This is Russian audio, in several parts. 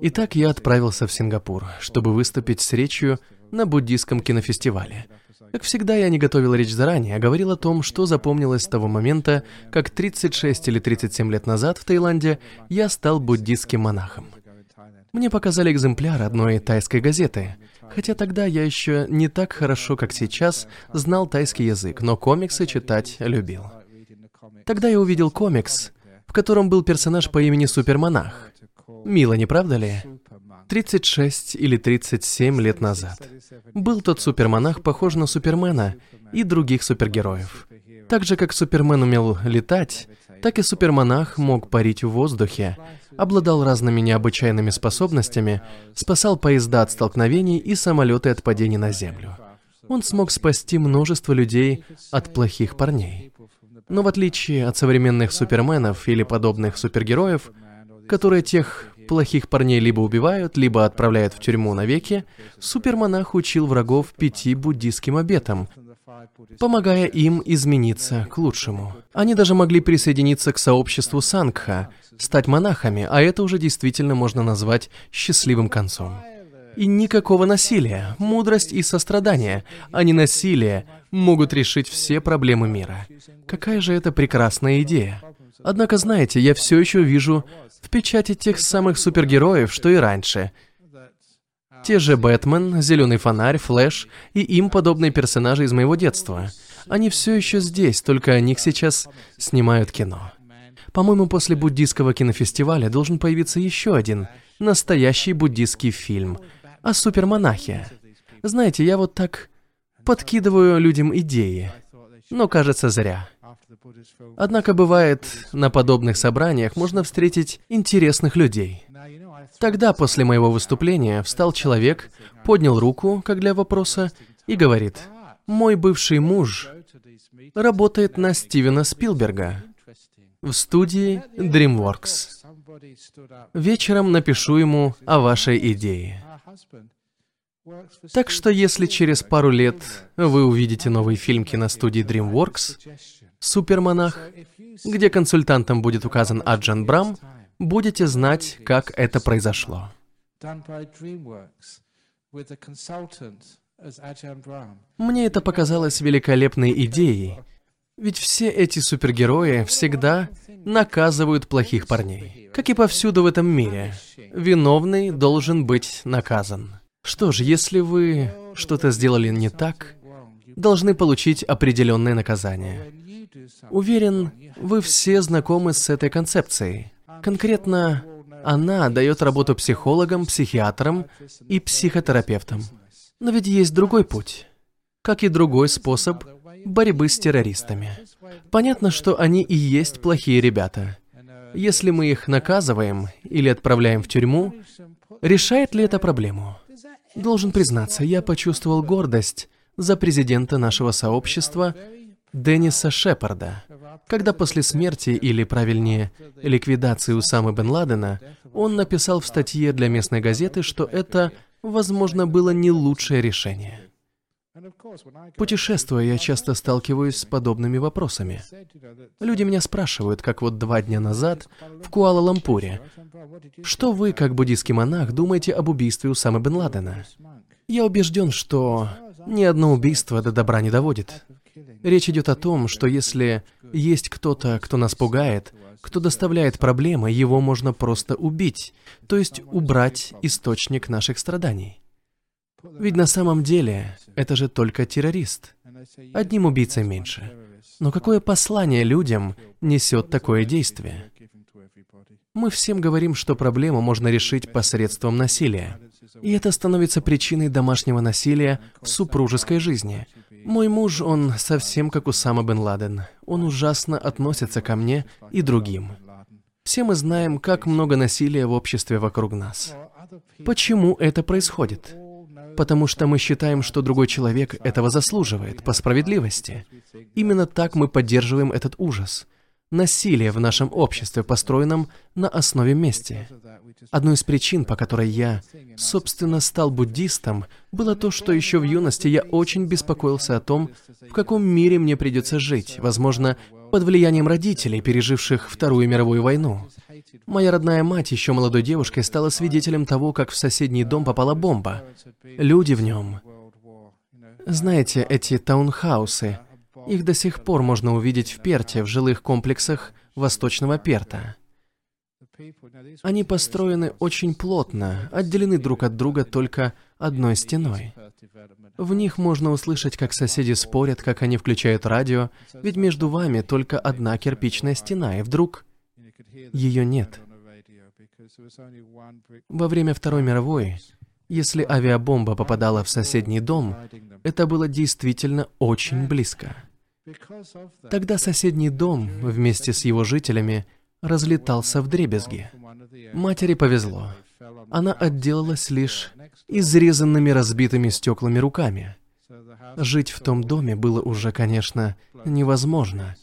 Итак, я отправился в Сингапур, чтобы выступить с речью на буддийском кинофестивале. Как всегда, я не готовил речь заранее, а говорил о том, что запомнилось с того момента, как 36 или 37 лет назад в Таиланде я стал буддийским монахом. Мне показали экземпляр одной тайской газеты, хотя тогда я еще не так хорошо, как сейчас, знал тайский язык, но комиксы читать любил. Тогда я увидел комикс, в котором был персонаж по имени Супермонах. Мило, не правда ли? 36 или 37 лет назад. Был тот супермонах похож на Супермена и других супергероев. Так же, как Супермен умел летать, так и супермонах мог парить в воздухе, обладал разными необычайными способностями, спасал поезда от столкновений и самолеты от падений на землю. Он смог спасти множество людей от плохих парней. Но в отличие от современных суперменов или подобных супергероев, которые тех плохих парней либо убивают, либо отправляют в тюрьму навеки, супермонах учил врагов пяти буддийским обетам, помогая им измениться к лучшему. Они даже могли присоединиться к сообществу Сангха, стать монахами, а это уже действительно можно назвать счастливым концом. И никакого насилия, мудрость и сострадание, а не насилие, могут решить все проблемы мира. Какая же это прекрасная идея. Однако, знаете, я все еще вижу в печати тех самых супергероев, что и раньше. Те же Бэтмен, Зеленый фонарь, Флэш и им подобные персонажи из моего детства. Они все еще здесь, только о них сейчас снимают кино. По-моему, после буддийского кинофестиваля должен появиться еще один настоящий буддийский фильм о супермонахе. Знаете, я вот так подкидываю людям идеи, но кажется зря. Однако бывает, на подобных собраниях можно встретить интересных людей. Тогда, после моего выступления, встал человек, поднял руку, как для вопроса, и говорит, «Мой бывший муж работает на Стивена Спилберга в студии DreamWorks. Вечером напишу ему о вашей идее». Так что если через пару лет вы увидите новый фильм киностудии DreamWorks, Супермонах, где консультантом будет указан Аджан Брам, будете знать, как это произошло. Мне это показалось великолепной идеей, ведь все эти супергерои всегда наказывают плохих парней. Как и повсюду в этом мире, виновный должен быть наказан. Что ж, если вы что-то сделали не так, должны получить определенное наказание. Уверен, вы все знакомы с этой концепцией. Конкретно она дает работу психологам, психиатрам и психотерапевтам. Но ведь есть другой путь, как и другой способ борьбы с террористами. Понятно, что они и есть плохие ребята. Если мы их наказываем или отправляем в тюрьму, решает ли это проблему? Должен признаться, я почувствовал гордость за президента нашего сообщества Денниса Шепарда, когда после смерти, или правильнее, ликвидации Усамы бен Ладена, он написал в статье для местной газеты, что это, возможно, было не лучшее решение. Путешествуя, я часто сталкиваюсь с подобными вопросами. Люди меня спрашивают, как вот два дня назад в Куала-Лампуре, что вы, как буддийский монах, думаете об убийстве Усамы бен Ладена? Я убежден, что ни одно убийство до добра не доводит. Речь идет о том, что если есть кто-то, кто нас пугает, кто доставляет проблемы, его можно просто убить, то есть убрать источник наших страданий. Ведь на самом деле это же только террорист. Одним убийцей меньше. Но какое послание людям несет такое действие? Мы всем говорим, что проблему можно решить посредством насилия. И это становится причиной домашнего насилия в супружеской жизни – мой муж, он совсем как Усама бен Ладен. Он ужасно относится ко мне и другим. Все мы знаем, как много насилия в обществе вокруг нас. Почему это происходит? Потому что мы считаем, что другой человек этого заслуживает, по справедливости. Именно так мы поддерживаем этот ужас – насилие в нашем обществе, построенном на основе мести. Одной из причин, по которой я, собственно, стал буддистом, было то, что еще в юности я очень беспокоился о том, в каком мире мне придется жить. Возможно, под влиянием родителей, переживших Вторую мировую войну. Моя родная мать, еще молодой девушкой, стала свидетелем того, как в соседний дом попала бомба. Люди в нем. Знаете, эти таунхаусы, их до сих пор можно увидеть в Перте, в жилых комплексах Восточного Перта. Они построены очень плотно, отделены друг от друга только одной стеной. В них можно услышать, как соседи спорят, как они включают радио, ведь между вами только одна кирпичная стена, и вдруг ее нет. Во время Второй мировой, если авиабомба попадала в соседний дом, это было действительно очень близко. Тогда соседний дом вместе с его жителями разлетался в дребезги. Матери повезло. Она отделалась лишь изрезанными разбитыми стеклами руками. Жить в том доме было уже, конечно, невозможно,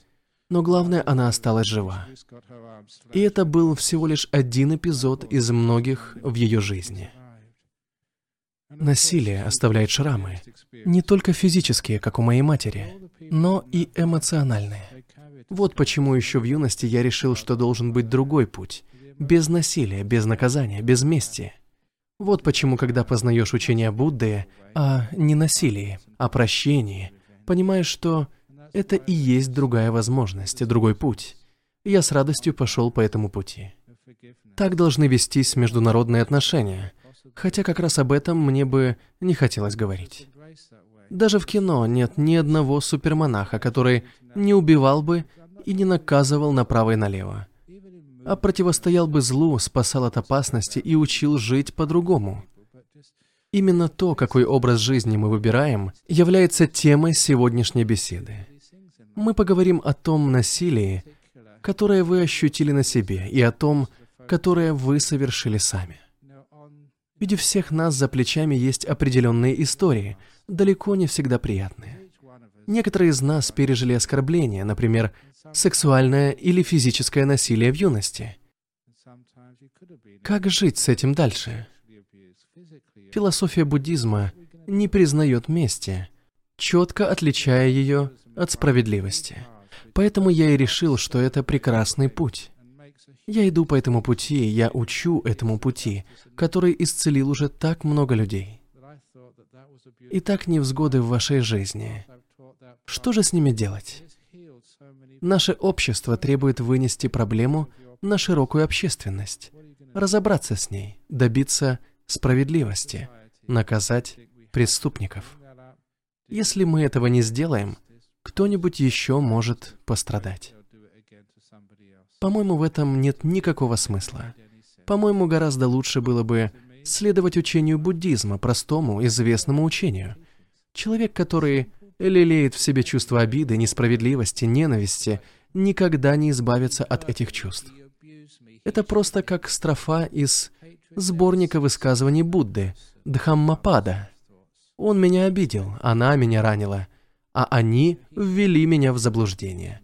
но главное, она осталась жива. И это был всего лишь один эпизод из многих в ее жизни. Насилие оставляет шрамы, не только физические, как у моей матери, но и эмоциональные. Вот почему еще в юности я решил, что должен быть другой путь. Без насилия, без наказания, без мести. Вот почему, когда познаешь учение Будды о ненасилии, о прощении, понимаешь, что это и есть другая возможность, другой путь. Я с радостью пошел по этому пути. Так должны вестись международные отношения, хотя как раз об этом мне бы не хотелось говорить. Даже в кино нет ни одного супермонаха, который не убивал бы и не наказывал направо и налево, а противостоял бы злу, спасал от опасности и учил жить по-другому. Именно то, какой образ жизни мы выбираем, является темой сегодняшней беседы. Мы поговорим о том насилии, которое вы ощутили на себе, и о том, которое вы совершили сами. Ведь у всех нас за плечами есть определенные истории, далеко не всегда приятные. Некоторые из нас пережили оскорбления, например, сексуальное или физическое насилие в юности. Как жить с этим дальше? Философия буддизма не признает мести, четко отличая ее от справедливости. Поэтому я и решил, что это прекрасный путь. Я иду по этому пути, я учу этому пути, который исцелил уже так много людей. И так невзгоды в вашей жизни. Что же с ними делать? Наше общество требует вынести проблему на широкую общественность, разобраться с ней, добиться справедливости, наказать преступников. Если мы этого не сделаем, кто-нибудь еще может пострадать. По-моему, в этом нет никакого смысла. По-моему, гораздо лучше было бы следовать учению буддизма, простому, известному учению. Человек, который лелеет в себе чувство обиды, несправедливости, ненависти, никогда не избавится от этих чувств. Это просто как строфа из сборника высказываний Будды, Дхаммапада. Он меня обидел, она меня ранила, а они ввели меня в заблуждение.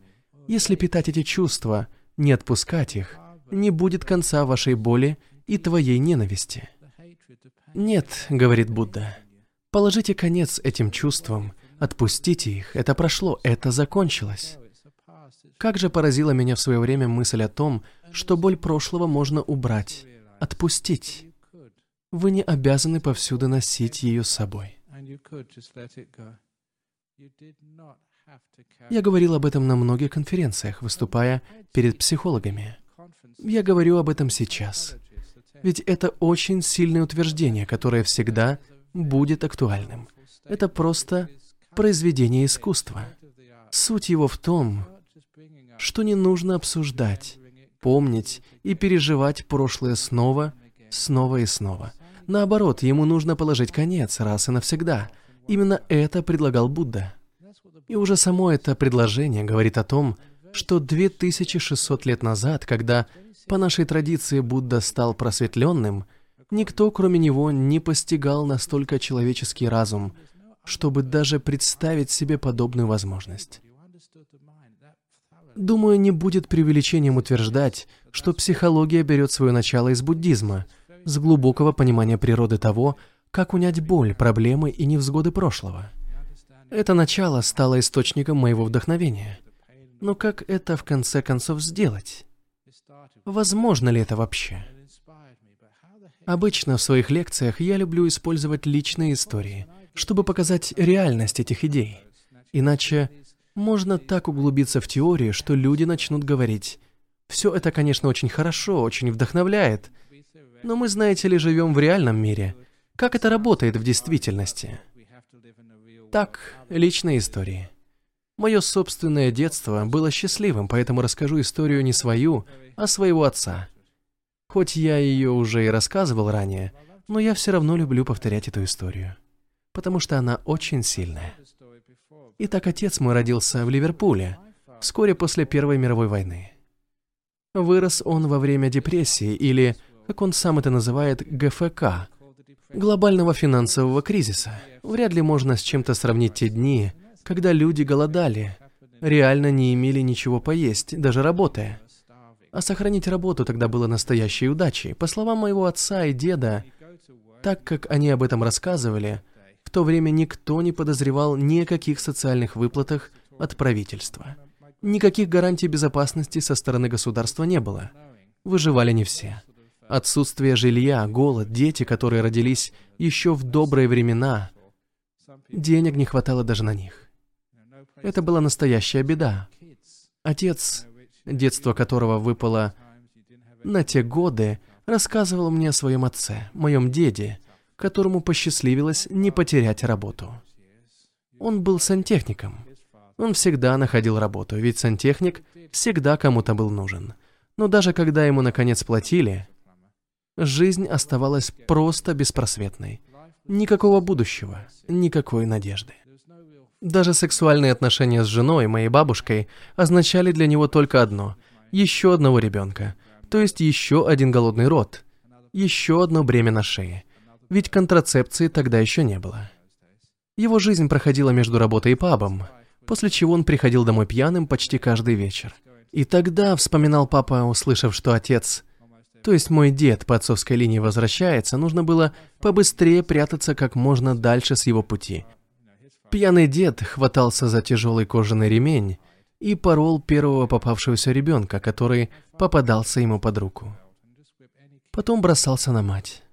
Если питать эти чувства, не отпускать их, не будет конца вашей боли и твоей ненависти. Нет, говорит Будда, положите конец этим чувствам Отпустите их, это прошло, это закончилось. Как же поразила меня в свое время мысль о том, что боль прошлого можно убрать, отпустить. Вы не обязаны повсюду носить ее с собой. Я говорил об этом на многих конференциях, выступая перед психологами. Я говорю об этом сейчас. Ведь это очень сильное утверждение, которое всегда будет актуальным. Это просто произведение искусства. Суть его в том, что не нужно обсуждать, помнить и переживать прошлое снова, снова и снова. Наоборот, ему нужно положить конец раз и навсегда. Именно это предлагал Будда. И уже само это предложение говорит о том, что 2600 лет назад, когда по нашей традиции Будда стал просветленным, никто, кроме него, не постигал настолько человеческий разум, чтобы даже представить себе подобную возможность. Думаю, не будет преувеличением утверждать, что психология берет свое начало из буддизма, с глубокого понимания природы того, как унять боль, проблемы и невзгоды прошлого. Это начало стало источником моего вдохновения. Но как это в конце концов сделать? Возможно ли это вообще? Обычно в своих лекциях я люблю использовать личные истории, чтобы показать реальность этих идей. Иначе можно так углубиться в теорию, что люди начнут говорить, «Все это, конечно, очень хорошо, очень вдохновляет, но мы, знаете ли, живем в реальном мире. Как это работает в действительности?» Так, личные истории. Мое собственное детство было счастливым, поэтому расскажу историю не свою, а своего отца. Хоть я ее уже и рассказывал ранее, но я все равно люблю повторять эту историю, потому что она очень сильная. Итак, отец мой родился в Ливерпуле, вскоре после Первой мировой войны. Вырос он во время депрессии, или, как он сам это называет, ГФК, глобального финансового кризиса. Вряд ли можно с чем-то сравнить те дни, когда люди голодали, реально не имели ничего поесть, даже работая. А сохранить работу тогда было настоящей удачей. По словам моего отца и деда, так как они об этом рассказывали, в то время никто не подозревал ни о каких социальных выплатах от правительства. Никаких гарантий безопасности со стороны государства не было. Выживали не все. Отсутствие жилья, голод, дети, которые родились еще в добрые времена. Денег не хватало даже на них. Это была настоящая беда. Отец, детство которого выпало на те годы, рассказывал мне о своем отце, моем деде, которому посчастливилось не потерять работу. Он был сантехником. Он всегда находил работу, ведь сантехник всегда кому-то был нужен. Но даже когда ему наконец платили, жизнь оставалась просто беспросветной. Никакого будущего, никакой надежды. Даже сексуальные отношения с женой, моей бабушкой, означали для него только одно – еще одного ребенка, то есть еще один голодный род, еще одно бремя на шее. Ведь контрацепции тогда еще не было. Его жизнь проходила между работой и пабом, после чего он приходил домой пьяным почти каждый вечер. И тогда, вспоминал папа, услышав, что отец то есть мой дед по отцовской линии возвращается, нужно было побыстрее прятаться как можно дальше с его пути. Пьяный дед хватался за тяжелый кожаный ремень и порол первого попавшегося ребенка, который попадался ему под руку. Потом бросался на мать.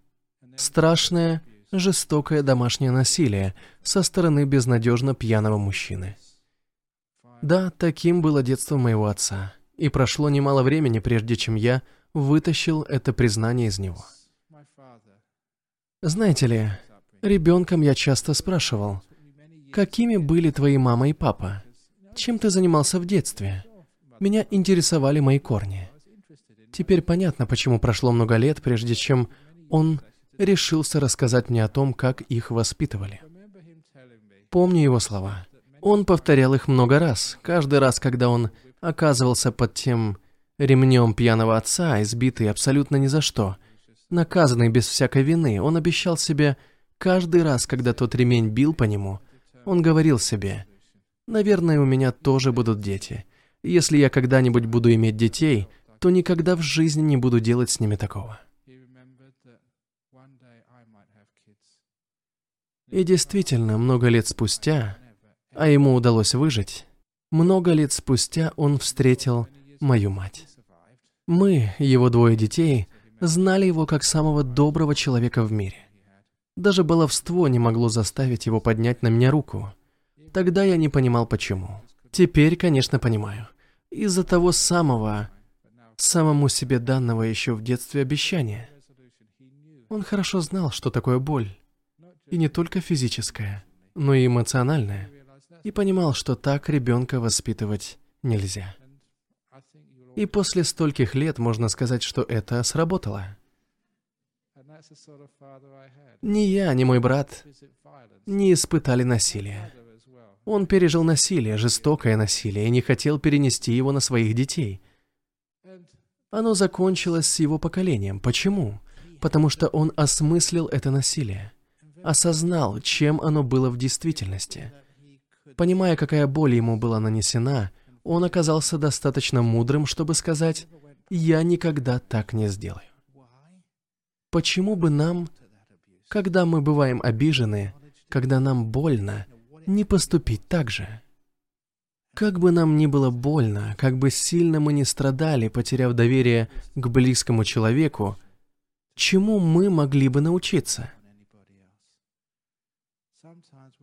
Страшное, жестокое домашнее насилие со стороны безнадежно пьяного мужчины. Да, таким было детство моего отца. И прошло немало времени, прежде чем я вытащил это признание из него. Знаете ли, ребенком я часто спрашивал, какими были твои мама и папа? Чем ты занимался в детстве? Меня интересовали мои корни. Теперь понятно, почему прошло много лет, прежде чем он решился рассказать мне о том, как их воспитывали. Помню его слова. Он повторял их много раз, каждый раз, когда он оказывался под тем ремнем пьяного отца, избитый абсолютно ни за что, наказанный без всякой вины, он обещал себе, каждый раз, когда тот ремень бил по нему, он говорил себе, «Наверное, у меня тоже будут дети. Если я когда-нибудь буду иметь детей, то никогда в жизни не буду делать с ними такого». И действительно, много лет спустя, а ему удалось выжить, много лет спустя он встретил мою мать. Мы, его двое детей, знали его как самого доброго человека в мире. Даже баловство не могло заставить его поднять на меня руку. Тогда я не понимал, почему. Теперь, конечно, понимаю. Из-за того самого, самому себе данного еще в детстве обещания. Он хорошо знал, что такое боль. И не только физическая, но и эмоциональная. И понимал, что так ребенка воспитывать нельзя. И после стольких лет можно сказать, что это сработало. Ни я, ни мой брат не испытали насилия. Он пережил насилие, жестокое насилие, и не хотел перенести его на своих детей. Оно закончилось с его поколением. Почему? Потому что он осмыслил это насилие, осознал, чем оно было в действительности. Понимая, какая боль ему была нанесена, он оказался достаточно мудрым, чтобы сказать, «Я никогда так не сделаю». Почему бы нам, когда мы бываем обижены, когда нам больно, не поступить так же? Как бы нам ни было больно, как бы сильно мы ни страдали, потеряв доверие к близкому человеку, чему мы могли бы научиться?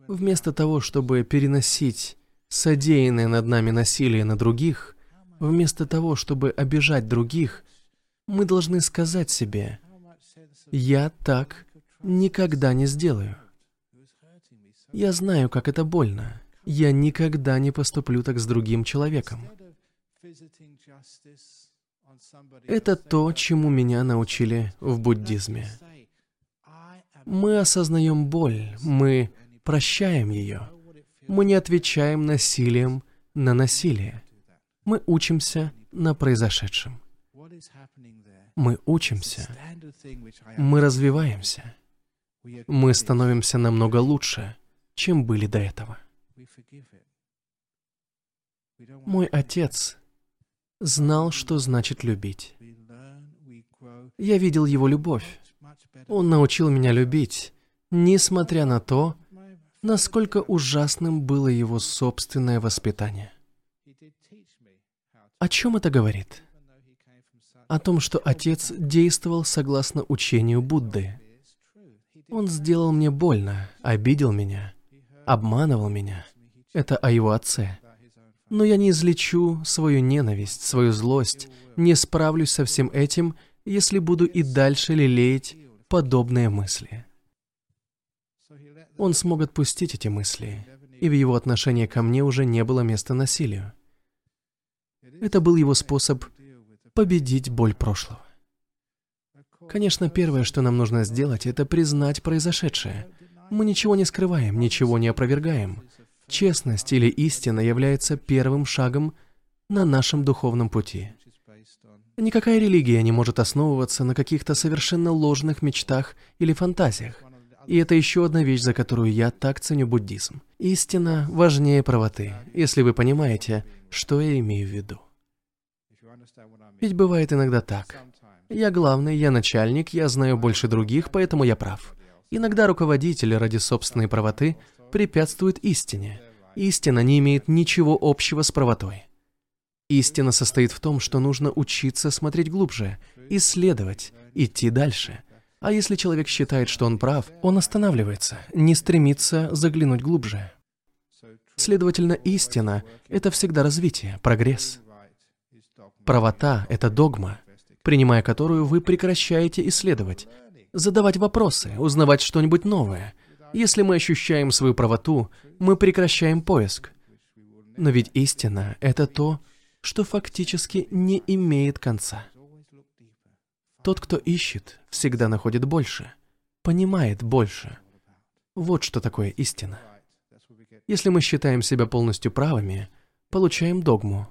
Вместо того, чтобы переносить содеянное над нами насилие на других, вместо того, чтобы обижать других, мы должны сказать себе, «Я так никогда не сделаю». Я знаю, как это больно. Я никогда не поступлю так с другим человеком. Это то, чему меня научили в буддизме. Мы осознаем боль, мы прощаем ее. Мы не отвечаем насилием на насилие. Мы учимся на произошедшем. Мы учимся. Мы развиваемся. Мы становимся намного лучше, чем были до этого. Мой отец знал, что значит любить. Я видел его любовь. Он научил меня любить, несмотря на то, насколько ужасным было его собственное воспитание. О чем это говорит? О том, что отец действовал согласно учению Будды. Он сделал мне больно, обидел меня, обманывал меня. Это о его отце. Но я не излечу свою ненависть, свою злость, не справлюсь со всем этим, если буду и дальше лелеять подобные мысли. Он смог отпустить эти мысли, и в его отношении ко мне уже не было места насилию. Это был его способ победить боль прошлого. Конечно, первое, что нам нужно сделать, это признать произошедшее. Мы ничего не скрываем, ничего не опровергаем. Честность или истина является первым шагом на нашем духовном пути. Никакая религия не может основываться на каких-то совершенно ложных мечтах или фантазиях. И это еще одна вещь, за которую я так ценю буддизм. Истина важнее правоты, если вы понимаете, что я имею в виду. Ведь бывает иногда так. Я главный, я начальник, я знаю больше других, поэтому я прав. Иногда руководитель ради собственной правоты препятствует истине. Истина не имеет ничего общего с правотой. Истина состоит в том, что нужно учиться смотреть глубже, исследовать, идти дальше. А если человек считает, что он прав, он останавливается, не стремится заглянуть глубже. Следовательно, истина — это всегда развитие, прогресс. Правота — это догма, принимая которую вы прекращаете исследовать, задавать вопросы, узнавать что-нибудь новое. Если мы ощущаем свою правоту, мы прекращаем поиск. Но ведь истина — это то, что фактически не имеет конца. Тот, кто ищет, всегда находит больше, понимает больше. Вот что такое истина. Если мы считаем себя полностью правыми, получаем догму.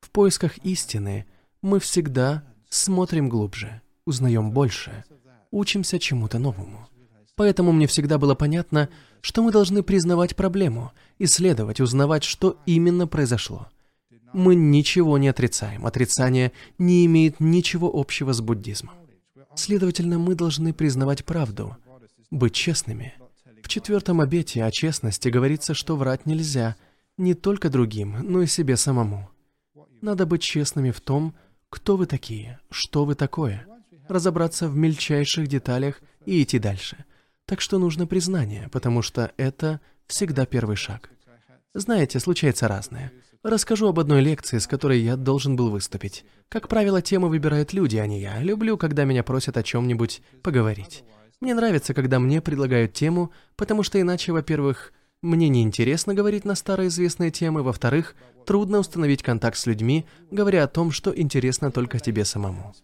В поисках истины мы всегда смотрим глубже, узнаем больше, учимся чему-то новому. Поэтому мне всегда было понятно, что мы должны признавать проблему, исследовать, узнавать, что именно произошло. Мы ничего не отрицаем. Отрицание не имеет ничего общего с буддизмом. Следовательно, мы должны признавать правду, быть честными. В четвертом обете о честности говорится, что врать нельзя не только другим, но и себе самому. Надо быть честными в том, кто вы такие, что вы такое, разобраться в мельчайших деталях и идти дальше. Так что нужно признание, потому что это всегда первый шаг. Знаете, случается разное. Расскажу об одной лекции, с которой я должен был выступить. Как правило, темы выбирают люди, а не я. Люблю, когда меня просят о чем-нибудь поговорить. Мне нравится, когда мне предлагают тему, потому что иначе, во-первых, мне не интересно говорить на староизвестные темы, во-вторых, трудно установить контакт с людьми, говоря о том, что интересно только тебе самому.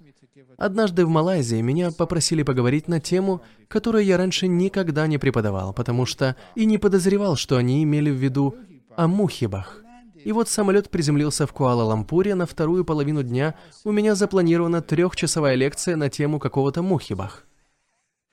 Однажды в Малайзии меня попросили поговорить на тему, которую я раньше никогда не преподавал, потому что и не подозревал, что они имели в виду о мухибах. И вот самолет приземлился в Куала-Лампуре, на вторую половину дня у меня запланирована трехчасовая лекция на тему какого-то мухибах.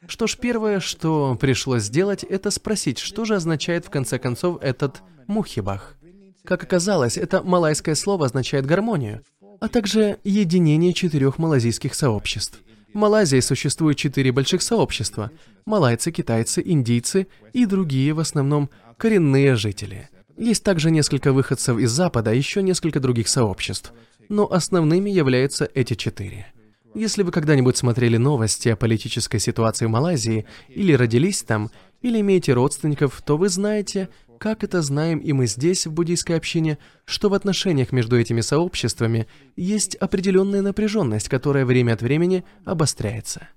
Что ж, первое, что пришлось сделать, это спросить, что же означает в конце концов этот мухибах. Как оказалось, это малайское слово означает гармонию, а также единение четырех малазийских сообществ. В Малайзии существует четыре больших сообщества – малайцы, китайцы, индийцы и другие, в основном, коренные жители – Есть также несколько выходцев из Запада, еще несколько других сообществ, но основными являются эти четыре. Если вы когда-нибудь смотрели новости о политической ситуации в Малайзии, или родились там, или имеете родственников, то вы знаете, как это знаем и мы здесь, в буддийской общине, что в отношениях между этими сообществами есть определенная напряженность, которая время от времени обостряется.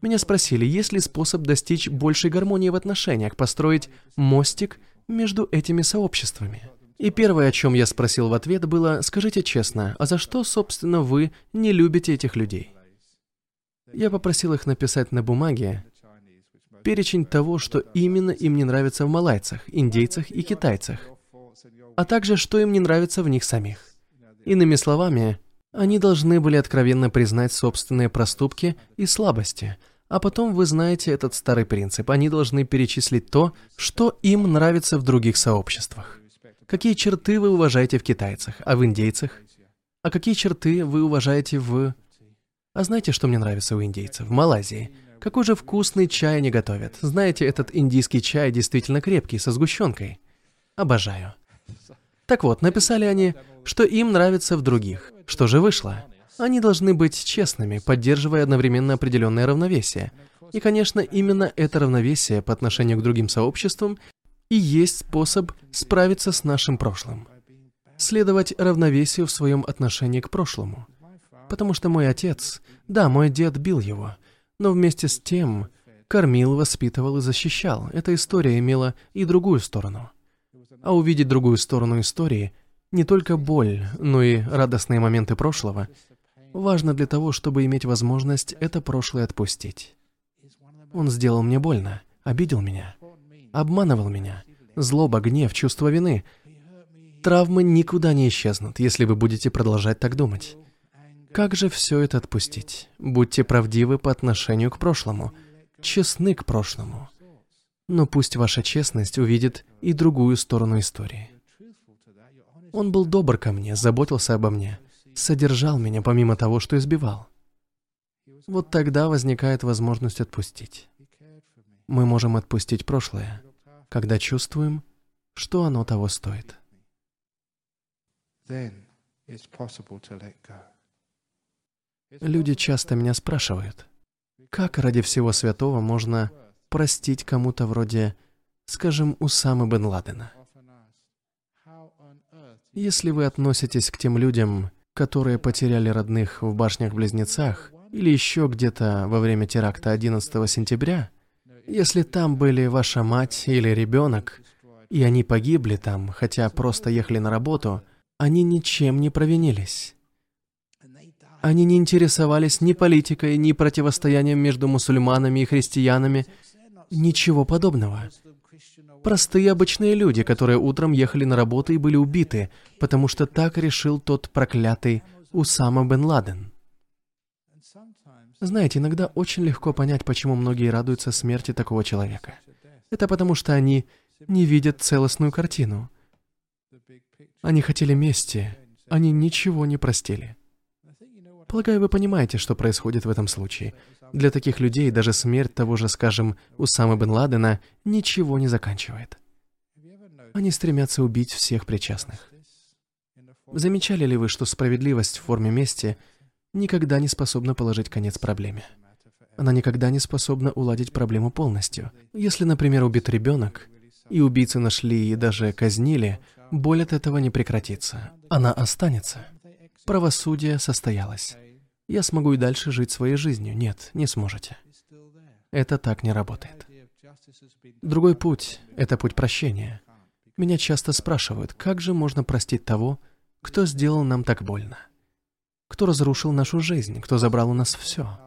Меня спросили, есть ли способ достичь большей гармонии в отношениях, построить мостик между этими сообществами. И первое, о чем я спросил в ответ, было, скажите честно, а за что, собственно, вы не любите этих людей? Я попросил их написать на бумаге перечень того, что именно им не нравится в малайцах, индейцах и китайцах, а также что им не нравится в них самих. Иными словами, они должны были откровенно признать собственные проступки и слабости, а потом вы знаете этот старый принцип. Они должны перечислить то, что им нравится в других сообществах. Какие черты вы уважаете в китайцах, а в индейцах? А какие черты вы уважаете в... А знаете, что мне нравится у индейцев? В Малайзии. Какой же вкусный чай они готовят. Знаете, этот индийский чай действительно крепкий, со сгущенкой. Обожаю. Так вот, написали они, что им нравится в других. Что же вышло? Они должны быть честными, поддерживая одновременно определенное равновесие. И, конечно, именно это равновесие по отношению к другим сообществам и есть способ справиться с нашим прошлым. Следовать равновесию в своем отношении к прошлому. Потому что мой отец, да, мой дед бил его, но вместе с тем кормил, воспитывал и защищал. Эта история имела и другую сторону. А увидеть другую сторону истории не только боль, но и радостные моменты прошлого важно для того, чтобы иметь возможность это прошлое отпустить. Он сделал мне больно, обидел меня, обманывал меня. Злоба, гнев, чувство вины. Травмы никуда не исчезнут, если вы будете продолжать так думать. Как же все это отпустить? Будьте правдивы по отношению к прошлому, честны к прошлому. Но пусть ваша честность увидит и другую сторону истории. Он был добр ко мне, заботился обо мне, содержал меня помимо того, что избивал. Вот тогда возникает возможность отпустить. Мы можем отпустить прошлое, когда чувствуем, что оно того стоит. Люди часто меня спрашивают, как ради всего святого можно простить кому-то вроде, скажем, Усамы бен Ладена? Если вы относитесь к тем людям, которые потеряли родных в башнях-близнецах или еще где-то во время теракта 11 сентября, если там были ваша мать или ребенок, и они погибли там, хотя просто ехали на работу, они ничем не провинились. Они не интересовались ни политикой, ни противостоянием между мусульманами и христианами. Ничего подобного. Простые обычные люди, которые утром ехали на работу и были убиты, потому что так решил тот проклятый Усама бен Ладен. Знаете, иногда очень легко понять, почему многие радуются смерти такого человека. Это потому, что они не видят целостную картину. Они хотели мести, они ничего не простили. Полагаю, вы понимаете, что происходит в этом случае. Для таких людей даже смерть того же, скажем, Усамы бен Ладена ничего не заканчивает. Они стремятся убить всех причастных. Замечали ли вы, что справедливость в форме мести никогда не способна положить конец проблеме? Она никогда не способна уладить проблему полностью. Если, например, убит ребенок, и убийцы нашли и даже казнили, боль от этого не прекратится. Она останется. Правосудие состоялось. Я смогу и дальше жить своей жизнью. Нет, не сможете. Это так не работает. Другой путь — это путь прощения. Меня часто спрашивают, как же можно простить того, кто сделал нам так больно? Кто разрушил нашу жизнь? Кто забрал у нас все?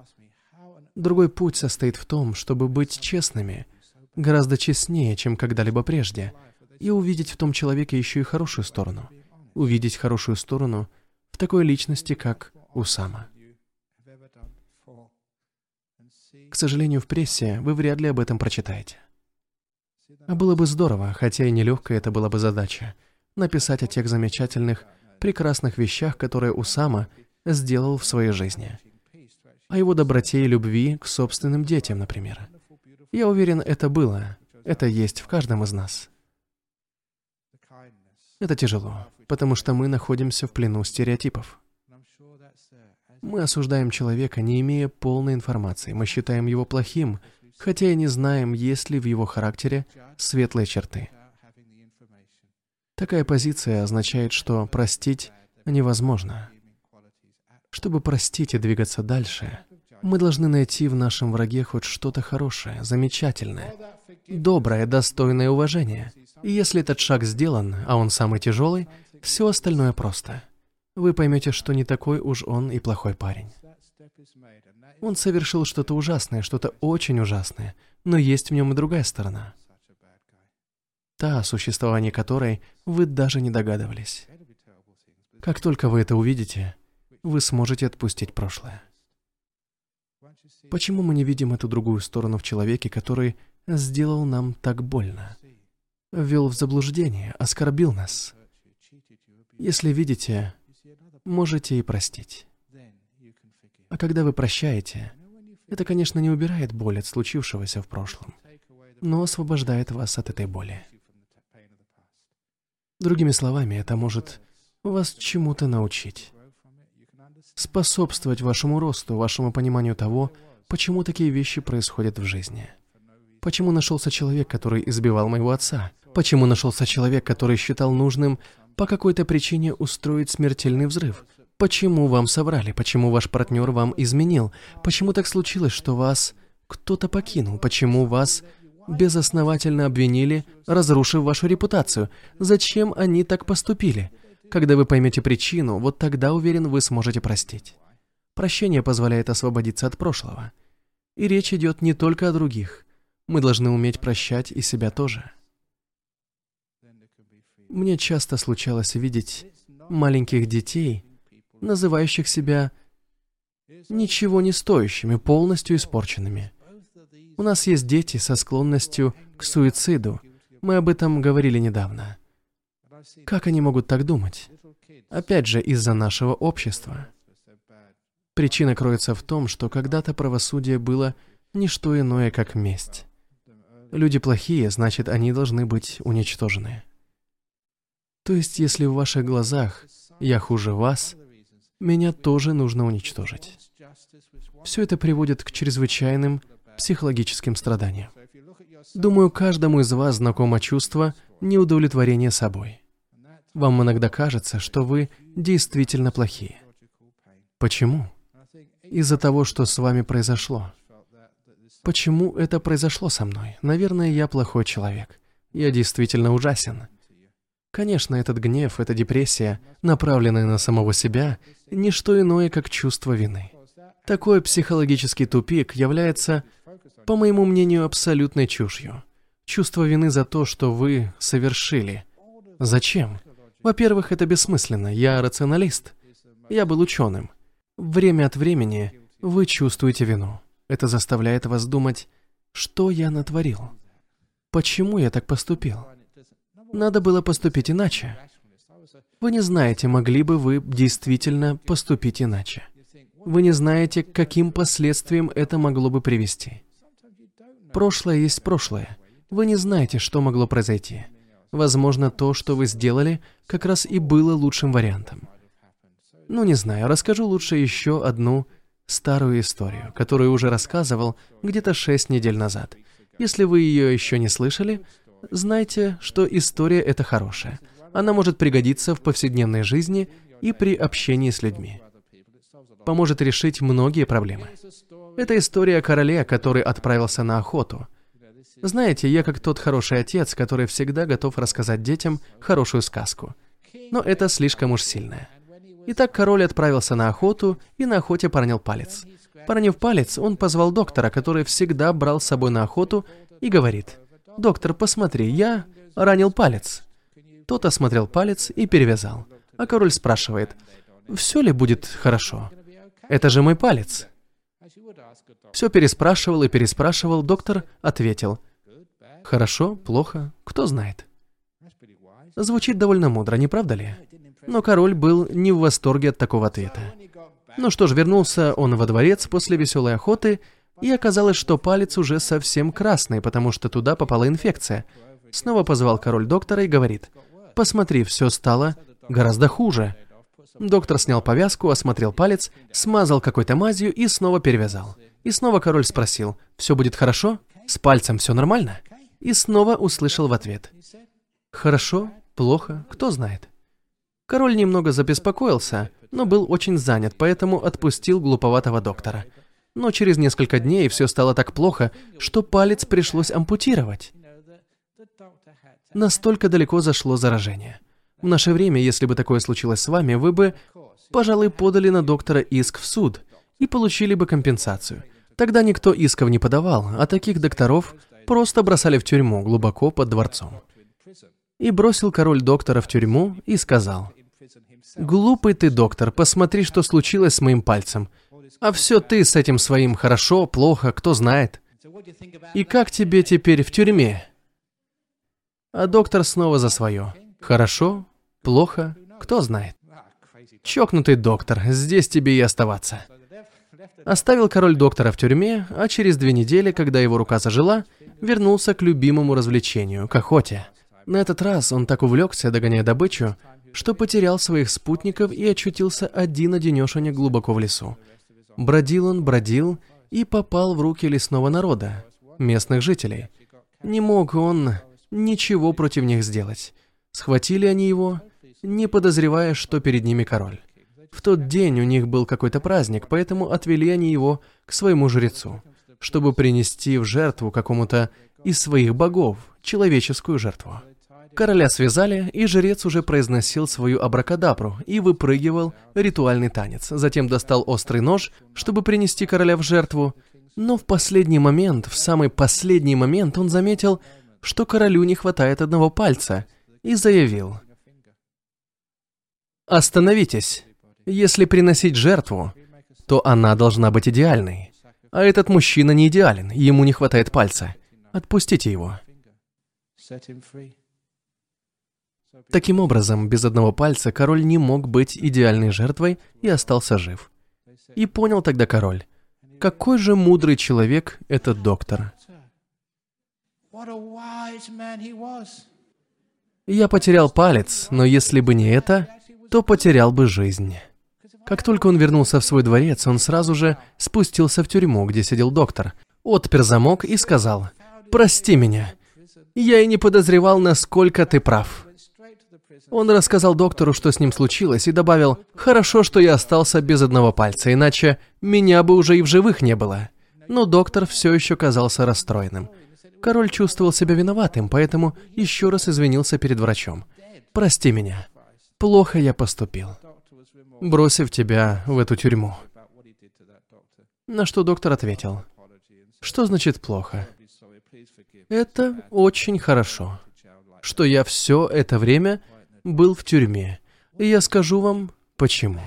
Другой путь состоит в том, чтобы быть честными, гораздо честнее, чем когда-либо прежде, и увидеть в том человеке еще и хорошую сторону. Увидеть хорошую сторону — в такой личности, как Усама. К сожалению, в прессе вы вряд ли об этом прочитаете. А было бы здорово, хотя и нелегкая это была бы задача, написать о тех замечательных, прекрасных вещах, которые Усама сделал в своей жизни. О его доброте и любви к собственным детям, например. Я уверен, это было, это есть в каждом из нас. Это тяжело, потому что мы находимся в плену стереотипов. Мы осуждаем человека, не имея полной информации. Мы считаем его плохим, хотя и не знаем, есть ли в его характере светлые черты. Такая позиция означает, что простить невозможно. Чтобы простить и двигаться дальше, мы должны найти в нашем враге хоть что-то хорошее, замечательное, доброе, достойное уважения. И если этот шаг сделан, а он самый тяжелый, все остальное просто. Вы поймете, что не такой уж он и плохой парень. Он совершил что-то ужасное, что-то очень ужасное, но есть в нем и другая сторона. Та, о существовании которой вы даже не догадывались. Как только вы это увидите, вы сможете отпустить прошлое. Почему мы не видим эту другую сторону в человеке, который сделал нам так больно? Ввел в заблуждение, оскорбил нас. Если видите, можете и простить. А когда вы прощаете, это, конечно, не убирает боль от случившегося в прошлом, но освобождает вас от этой боли. Другими словами, это может вас чему-то научить, способствовать вашему росту, вашему пониманию того, почему такие вещи происходят в жизни. Почему нашелся человек, который избивал моего отца? Почему нашелся человек, который считал нужным по какой-то причине устроить смертельный взрыв? Почему вам соврали? Почему ваш партнер вам изменил? Почему так случилось, что вас кто-то покинул? Почему вас безосновательно обвинили, разрушив вашу репутацию? Зачем они так поступили? Когда вы поймете причину, вот тогда, уверен, вы сможете простить. Прощение позволяет освободиться от прошлого. И речь идет не только о других. Мы должны уметь прощать и себя тоже. Мне часто случалось видеть маленьких детей, называющих себя ничего не стоящими, полностью испорченными. У нас есть дети со склонностью к суициду. Мы об этом говорили недавно. Как они могут так думать? Опять же, из-за нашего общества. Причина кроется в том, что когда-то правосудие было не что иное, как месть. Люди плохие, значит, они должны быть уничтожены. То есть, если в ваших глазах я хуже вас, меня тоже нужно уничтожить. Все это приводит к чрезвычайным психологическим страданиям. Думаю, каждому из вас знакомо чувство неудовлетворения собой. Вам иногда кажется, что вы действительно плохие. Почему? Из-за того, что с вами произошло. Почему это произошло со мной? Наверное, я плохой человек. Я действительно ужасен. Конечно, этот гнев, эта депрессия, направленная на самого себя, не что иное, как чувство вины. Такой психологический тупик является, по моему мнению, абсолютной чушью. Чувство вины за то, что вы совершили. Зачем? Во-первых, это бессмысленно. Я рационалист. Я был ученым. Время от времени вы чувствуете вину. Это заставляет вас думать, что я натворил? Почему я так поступил? Надо было поступить иначе. Вы не знаете, могли бы вы действительно поступить иначе. Вы не знаете, к каким последствиям это могло бы привести. Прошлое есть прошлое. Вы не знаете, что могло произойти. Возможно, то, что вы сделали, как раз и было лучшим вариантом. Ну, не знаю, расскажу лучше еще одну старую историю, которую уже рассказывал где-то шесть недель назад. Если вы ее еще не слышали, знайте, что история эта хорошая. Она может пригодиться в повседневной жизни и при общении с людьми. Поможет решить многие проблемы. Это история о короле, который отправился на охоту. Знаете, я как тот хороший отец, который всегда готов рассказать детям хорошую сказку. Но это слишком уж сильное. Итак, король отправился на охоту и на охоте поранил палец. Поранив палец, он позвал доктора, который всегда брал с собой на охоту, и говорит, «Доктор, посмотри, я ранил палец». Тот осмотрел палец и перевязал. А король спрашивает, «Все ли будет хорошо? Это же мой палец». Все переспрашивал и переспрашивал, доктор ответил, Хорошо, плохо, кто знает. Звучит довольно мудро, не правда ли? Но король был не в восторге от такого ответа. Ну что ж, вернулся он во дворец после веселой охоты, и оказалось, что палец уже совсем красный, потому что туда попала инфекция. Снова позвал король доктора и говорит, Посмотри, все стало гораздо хуже. Доктор снял повязку, осмотрел палец, смазал какой-то мазью и снова перевязал. И снова король спросил, «Все будет хорошо? С пальцем все нормально?» И снова услышал в ответ, «Хорошо, плохо, кто знает». Король немного забеспокоился, но был очень занят, поэтому отпустил глуповатого доктора. Но через несколько дней все стало так плохо, что палец пришлось ампутировать. Настолько далеко зашло заражение. В наше время, если бы такое случилось с вами, вы бы, пожалуй, подали на доктора иск в суд и получили бы компенсацию. Тогда никто исков не подавал, а таких докторов просто бросали в тюрьму глубоко под дворцом. И бросил король доктора в тюрьму и сказал, «Глупый ты, доктор, посмотри, что случилось с моим пальцем. А все ты с этим своим хорошо, плохо, кто знает. И как тебе теперь в тюрьме?» А доктор снова за свое. «Хорошо, плохо, кто знает. Чокнутый доктор, здесь тебе и оставаться». Оставил король доктора в тюрьме, а через две недели, когда его рука зажила, вернулся к любимому развлечению, к охоте. На этот раз он так увлекся, догоняя добычу, что потерял своих спутников и очутился один-одинешенек глубоко в лесу. Бродил он, бродил и попал в руки лесного народа, местных жителей. Не мог он ничего против них сделать. Схватили они его, не подозревая, что перед ними король. В тот день у них был какой-то праздник, поэтому отвели они его к своему жрецу, чтобы принести в жертву какому-то из своих богов, человеческую жертву. Короля связали, и жрец уже произносил свою абракадабру и выпрыгивал ритуальный танец. Затем достал острый нож, чтобы принести короля в жертву. Но в последний момент, в самый последний момент он заметил, что королю не хватает одного пальца, и заявил. «Остановитесь. Если приносить жертву, то она должна быть идеальной. А этот мужчина не идеален, ему не хватает пальца. Отпустите его». Таким образом, без одного пальца король не мог быть идеальной жертвой и остался жив. И понял тогда король, какой же мудрый человек этот доктор. Я потерял палец, но если бы не это, то потерял бы жизнь. Как только он вернулся в свой дворец, он сразу же спустился в тюрьму, где сидел доктор, отпер замок и сказал, «Прости меня, я и не подозревал, насколько ты прав». Он рассказал доктору, что с ним случилось, и добавил, «Хорошо, что я остался без одного пальца, иначе меня бы уже и в живых не было». Но доктор все еще казался расстроенным. Король чувствовал себя виноватым, поэтому еще раз извинился перед врачом. «Прости меня. Плохо я поступил, бросив тебя в эту тюрьму». На что доктор ответил, «Что значит плохо?» «Это очень хорошо, что я все это время был в тюрьме. И я скажу вам, почему.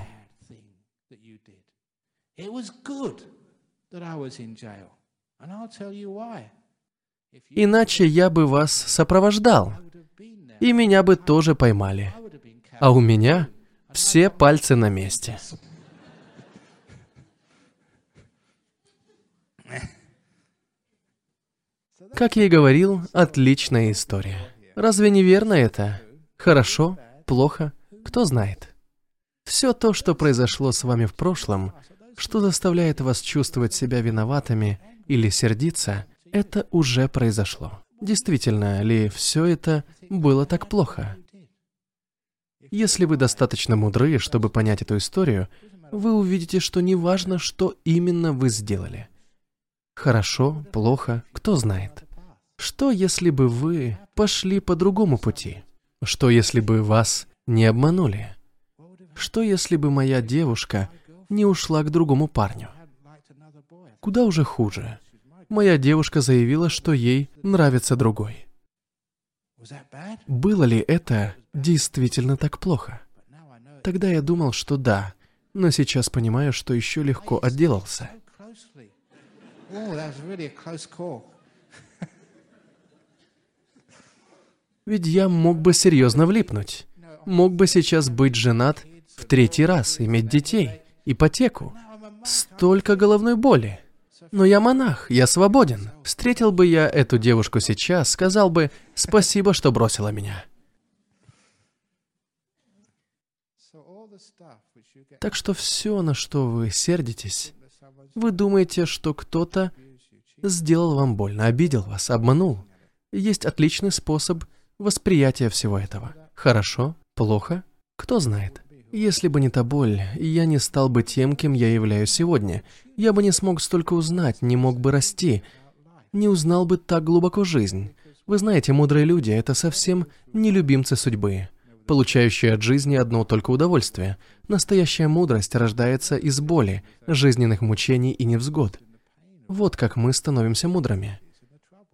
Иначе я бы вас сопровождал, и меня бы тоже поймали. А у меня все пальцы на месте. Как я и говорил, отличная история. Разве не верно это? Хорошо, плохо, кто знает. Все то, что произошло с вами в прошлом, что заставляет вас чувствовать себя виноватыми или сердиться, это уже произошло. Действительно ли все это было так плохо? Если вы достаточно мудры, чтобы понять эту историю, вы увидите, что не важно, что именно вы сделали. Хорошо, плохо, кто знает. Что, если бы вы пошли по другому пути? Что, если бы вас не обманули? Что, если бы моя девушка не ушла к другому парню? Куда уже хуже. Моя девушка заявила, что ей нравится другой. Было ли это действительно так плохо? Тогда я думал, что да, но сейчас понимаю, что еще легко отделался. Ведь я мог бы серьезно влипнуть. Мог бы сейчас быть женат в третий раз, иметь детей, ипотеку. Столько головной боли. Но я монах, я свободен. Встретил бы я эту девушку сейчас, сказал бы «спасибо, что бросила меня». Так что все, на что вы сердитесь, вы думаете, что кто-то сделал вам больно, обидел вас, обманул. Есть отличный способ восприятия всего этого. Хорошо, плохо, кто знает. Если бы не та боль, я не стал бы тем, кем я являюсь сегодня. Я бы не смог столько узнать, не мог бы расти, не узнал бы так глубоко жизнь. Вы знаете, мудрые люди — это совсем не любимцы судьбы, получающие от жизни одно только удовольствие. Настоящая мудрость рождается из боли, жизненных мучений и невзгод. Вот как мы становимся мудрыми.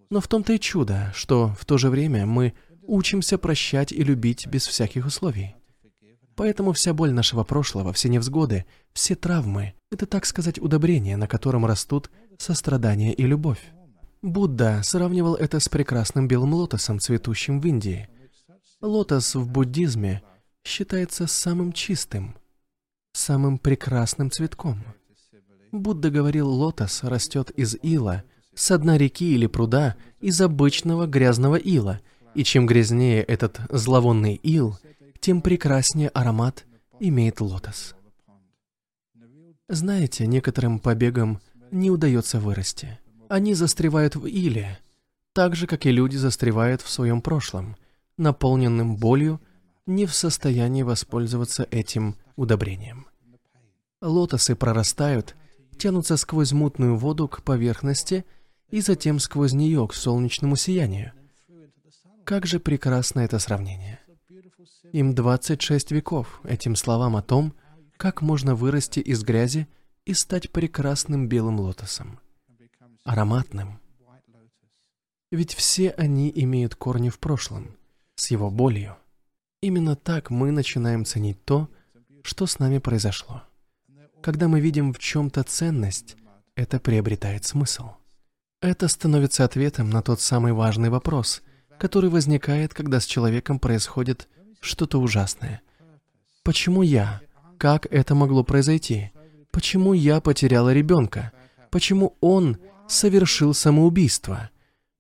Но в том-то и чудо, что в то же время мы учимся прощать и любить без всяких условий. Поэтому вся боль нашего прошлого, все невзгоды, все травмы — это, так сказать, удобрение, на котором растут сострадание и любовь. Будда сравнивал это с прекрасным белым лотосом, цветущим в Индии. Лотос в буддизме считается самым чистым, самым прекрасным цветком. Будда говорил, лотос растет из ила, с дна реки или пруда, из обычного грязного ила, и чем грязнее этот зловонный ил, тем прекраснее аромат имеет лотос. Знаете, некоторым побегам не удается вырасти. Они застревают в иле, так же, как и люди застревают в своем прошлом, наполненным болью, не в состоянии воспользоваться этим удобрением. Лотосы прорастают, тянутся сквозь мутную воду к поверхности и затем сквозь нее к солнечному сиянию. Как же прекрасно это сравнение. Им 26 веков, этим словам о том, как можно вырасти из грязи и стать прекрасным белым лотосом ароматным. Ведь все они имеют корни в прошлом, с его болью. Именно так мы начинаем ценить то, что с нами произошло. Когда мы видим в чем-то ценность, это приобретает смысл. Это становится ответом на тот самый важный вопрос, который возникает, когда с человеком происходит что-то ужасное. Почему я? Как это могло произойти? Почему я потеряла ребенка? Почему он совершил самоубийство?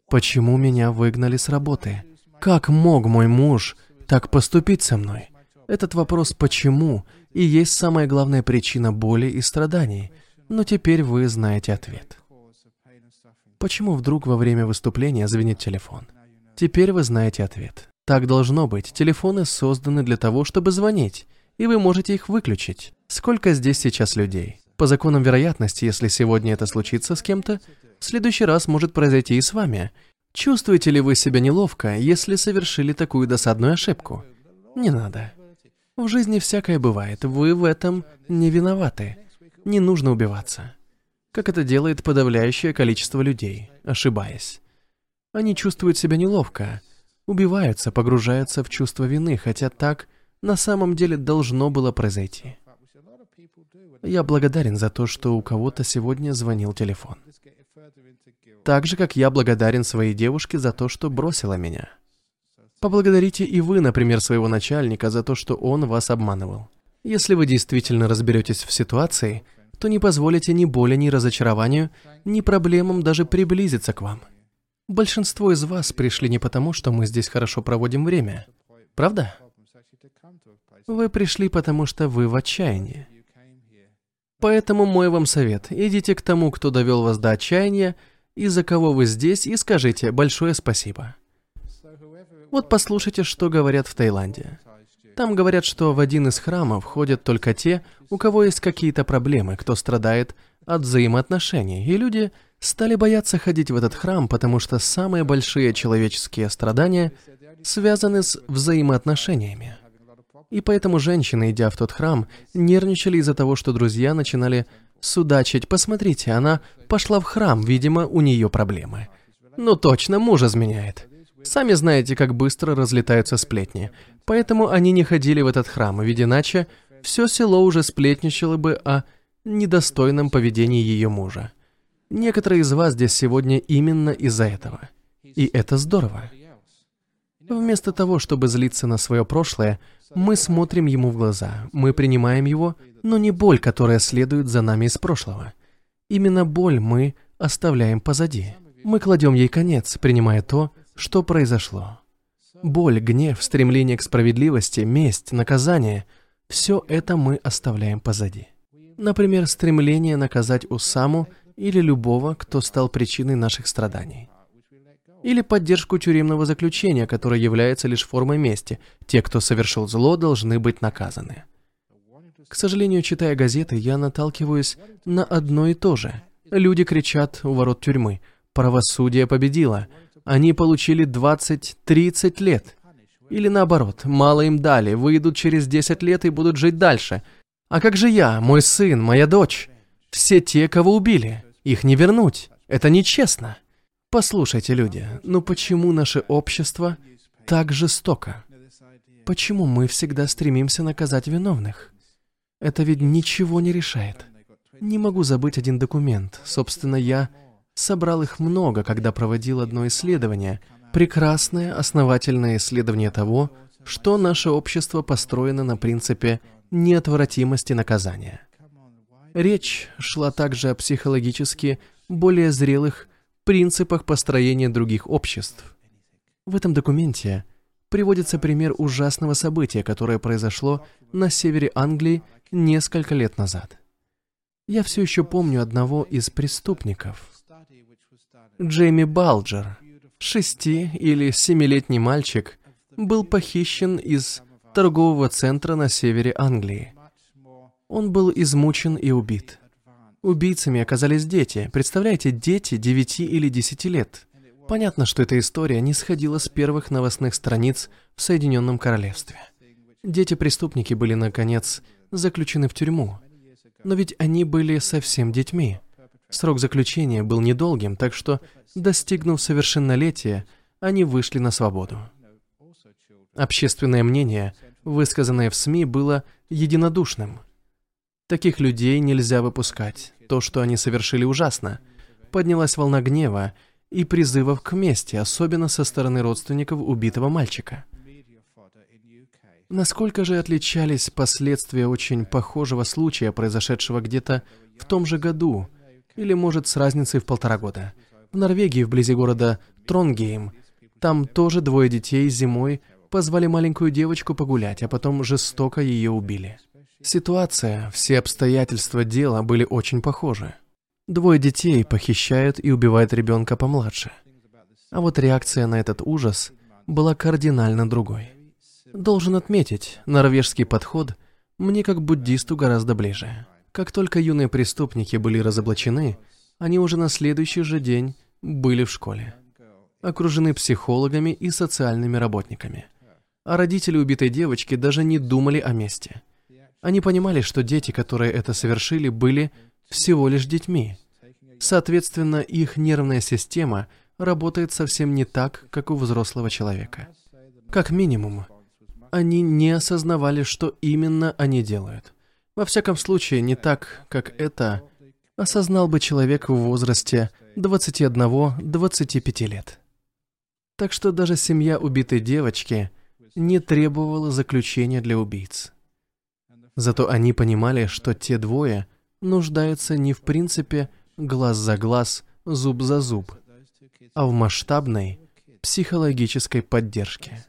Почему меня выгнали с работы? Как мог мой муж так поступить со мной? Этот вопрос «почему» и есть самая главная причина боли и страданий, но теперь вы знаете ответ. Почему вдруг во время выступления звенит телефон? Теперь вы знаете ответ. Так должно быть. Телефоны созданы для того, чтобы звонить, и вы можете их выключить. Сколько здесь сейчас людей? По законам вероятности, если сегодня это случится с кем-то, в следующий раз может произойти и с вами. Чувствуете ли вы себя неловко, если совершили такую досадную ошибку? Не надо. В жизни всякое бывает, вы в этом не виноваты. Не нужно убиваться. Как это делает подавляющее количество людей, ошибаясь. Они чувствуют себя неловко, убиваются, погружаются в чувство вины, хотя так на самом деле должно было произойти. Я благодарен за то, что у кого-то сегодня звонил телефон. Так же, как я благодарен своей девушке за то, что бросила меня. Поблагодарите и вы, например, своего начальника за то, что он вас обманывал. Если вы действительно разберетесь в ситуации, то не позволите ни боли, ни разочарованию, ни проблемам даже приблизиться к вам. Большинство из вас пришли не потому, что мы здесь хорошо проводим время. Правда? Вы пришли потому, что вы в отчаянии. Поэтому мой вам совет. Идите к тому, кто довел вас до отчаяния, из-за кого вы здесь, и скажите большое спасибо. Вот послушайте, что говорят в Таиланде. Там говорят, что в один из храмов ходят только те, у кого есть какие-то проблемы, кто страдает от взаимоотношений, и люди стали бояться ходить в этот храм, потому что самые большие человеческие страдания связаны с взаимоотношениями. И поэтому женщины, идя в тот храм, нервничали из-за того, что друзья начинали судачить. Посмотрите, она пошла в храм, видимо, у нее проблемы. Ну точно, муж изменяет. Сами знаете, как быстро разлетаются сплетни. Поэтому они не ходили в этот храм, ведь иначе все село уже сплетничало бы о недостойном поведении ее мужа. Некоторые из вас здесь сегодня именно из-за этого. И это здорово. Вместо того, чтобы злиться на свое прошлое, мы смотрим ему в глаза, мы принимаем его, но не боль, которая следует за нами из прошлого. Именно боль мы оставляем позади. Мы кладем ей конец, принимая то, что произошло. Боль, гнев, стремление к справедливости, месть, наказание все это мы оставляем позади. Например, стремление наказать Усаму или любого, кто стал причиной наших страданий. Или поддержку тюремного заключения, которое является лишь формой мести. Те, кто совершил зло, должны быть наказаны. К сожалению, читая газеты, я наталкиваюсь на одно и то же. Люди кричат у ворот тюрьмы «Правосудие победило!» Они получили 20-30 лет. Или наоборот, мало им дали, выйдут через 10 лет и будут жить дальше. А как же я, мой сын, моя дочь? Все те, кого убили. Их не вернуть. Это нечестно. Послушайте, люди, ну почему наше общество так жестоко? Почему мы всегда стремимся наказать виновных? Это ведь ничего не решает. Не могу забыть один документ. Собственно, я собрал их много, когда проводил одно исследование. Прекрасное, основательное исследование того, что наше общество построено на принципе неотвратимости наказания. Речь шла также о психологически более зрелых принципах построения других обществ. В этом документе приводится пример ужасного события, которое произошло на севере Англии несколько лет назад. Я все еще помню одного из преступников. Джейми Балджер, шести- или семилетний мальчик, был похищен из торгового центра на севере Англии. Он был измучен и убит. Убийцами оказались дети. Представляете, дети 9 или 10 лет. Понятно, что эта история не сходила с первых новостных страниц в Соединенном Королевстве. Дети-преступники были, наконец, заключены в тюрьму. Но ведь они были совсем детьми. Срок заключения был недолгим, так что, достигнув совершеннолетия, они вышли на свободу. Общественное мнение, высказанное в СМИ, было единодушным. Таких людей нельзя выпускать. То, что они совершили, ужасно. Поднялась волна гнева и призывов к мести, особенно со стороны родственников убитого мальчика. Насколько же отличались последствия очень похожего случая, произошедшего где-то в том же году, или, может, с разницей в полтора года? В Норвегии, вблизи города Тронгейм, там тоже двое детей зимой позвали маленькую девочку погулять, а потом жестоко ее убили. Ситуация, все обстоятельства дела были очень похожи. Двое детей похищают и убивают ребенка помладше. А вот реакция на этот ужас была кардинально другой. Должен отметить, норвежский подход мне как буддисту гораздо ближе. Как только юные преступники были разоблачены, они уже на следующий же день были в школе, окружены психологами и социальными работниками. А родители убитой девочки даже не думали о мести – они понимали, что дети, которые это совершили, были всего лишь детьми. Соответственно, их нервная система работает совсем не так, как у взрослого человека. Как минимум, они не осознавали, что именно они делают. Во всяком случае, не так, как это осознал бы человек в возрасте 21-25 лет. Так что даже семья убитой девочки не требовала заключения для убийц. Зато они понимали, что те двое нуждаются не в принципе глаз за глаз, зуб за зуб, а в масштабной психологической поддержке.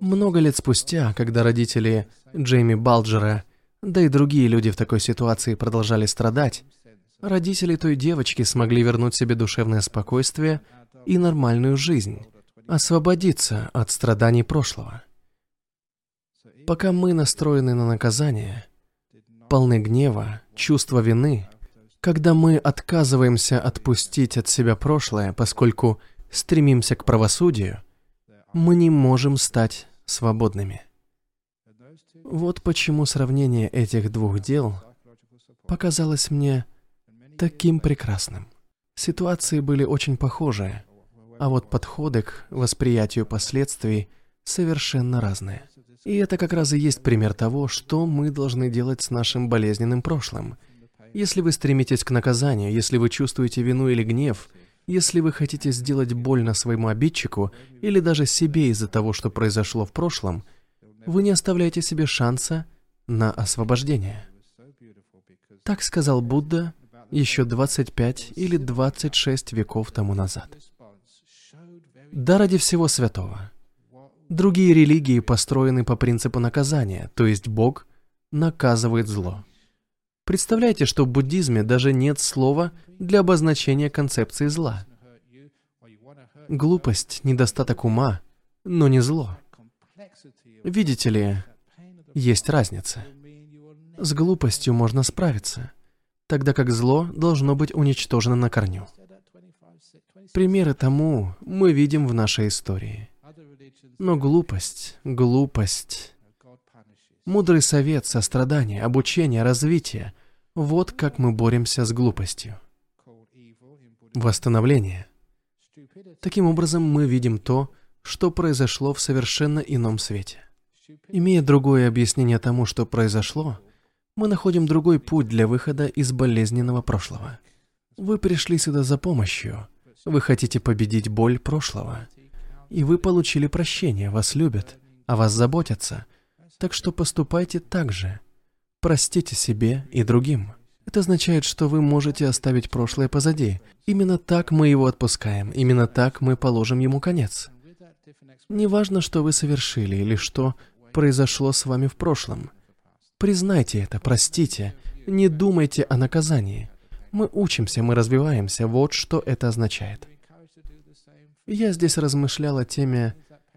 Много лет спустя, когда родители Джейми Балджера, да и другие люди в такой ситуации продолжали страдать, родители той девочки смогли вернуть себе душевное спокойствие и нормальную жизнь, освободиться от страданий прошлого. Пока мы настроены на наказание, полны гнева, чувства вины, когда мы отказываемся отпустить от себя прошлое, поскольку стремимся к правосудию, мы не можем стать свободными. Вот почему сравнение этих двух дел показалось мне таким прекрасным. Ситуации были очень похожие, а вот подходы к восприятию последствий совершенно разные. И это как раз и есть пример того, что мы должны делать с нашим болезненным прошлым. Если вы стремитесь к наказанию, если вы чувствуете вину или гнев, если вы хотите сделать больно своему обидчику или даже себе из-за того, что произошло в прошлом, вы не оставляете себе шанса на освобождение. Так сказал Будда еще 25 или 26 веков тому назад. Да ради всего святого. Другие религии построены по принципу наказания, то есть Бог наказывает зло. Представляете, что в буддизме даже нет слова для обозначения концепции зла. Глупость, недостаток ума, но не зло. Видите ли, есть разница. С глупостью можно справиться, тогда как зло должно быть уничтожено на корню. Примеры тому мы видим в нашей истории. Но глупость, глупость, мудрый совет, сострадание, обучение, развитие – вот как мы боремся с глупостью. Восстановление. Таким образом, мы видим то, что произошло в совершенно ином свете. Имея другое объяснение тому, что произошло, мы находим другой путь для выхода из болезненного прошлого. Вы пришли сюда за помощью. Вы хотите победить боль прошлого. И вы получили прощение, вас любят, о вас заботятся. Так что поступайте так же. Простите себе и другим. Это означает, что вы можете оставить прошлое позади. Именно так мы его отпускаем, именно так мы положим ему конец. Неважно, что вы совершили или что произошло с вами в прошлом. Признайте это, простите, не думайте о наказании. Мы учимся, мы развиваемся, вот что это означает. Я здесь размышлял о теме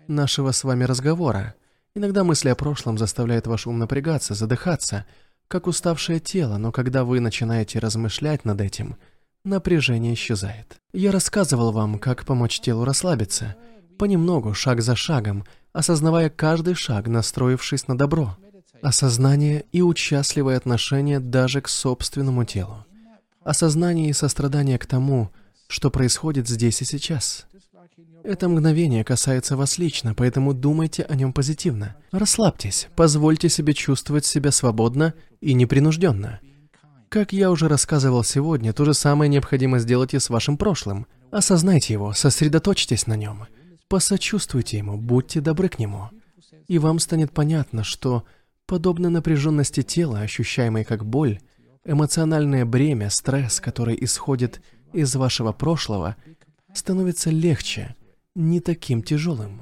нашего с вами разговора. Иногда мысли о прошлом заставляют ваш ум напрягаться, задыхаться, как уставшее тело, но когда вы начинаете размышлять над этим, напряжение исчезает. Я рассказывал вам, как помочь телу расслабиться, понемногу, шаг за шагом, осознавая каждый шаг, настроившись на добро. Осознание и участливое отношение даже к собственному телу. Осознание и сострадание к тому, что происходит здесь и сейчас. Это мгновение касается вас лично, поэтому думайте о нем позитивно. Расслабьтесь, позвольте себе чувствовать себя свободно и непринужденно. Как я уже рассказывал сегодня, то же самое необходимо сделать и с вашим прошлым. Осознайте его, сосредоточьтесь на нем. Посочувствуйте ему, будьте добры к нему. И вам станет понятно, что, подобно напряженности тела, ощущаемой как боль, эмоциональное бремя, стресс, который исходит из вашего прошлого, становится легче, не таким тяжелым.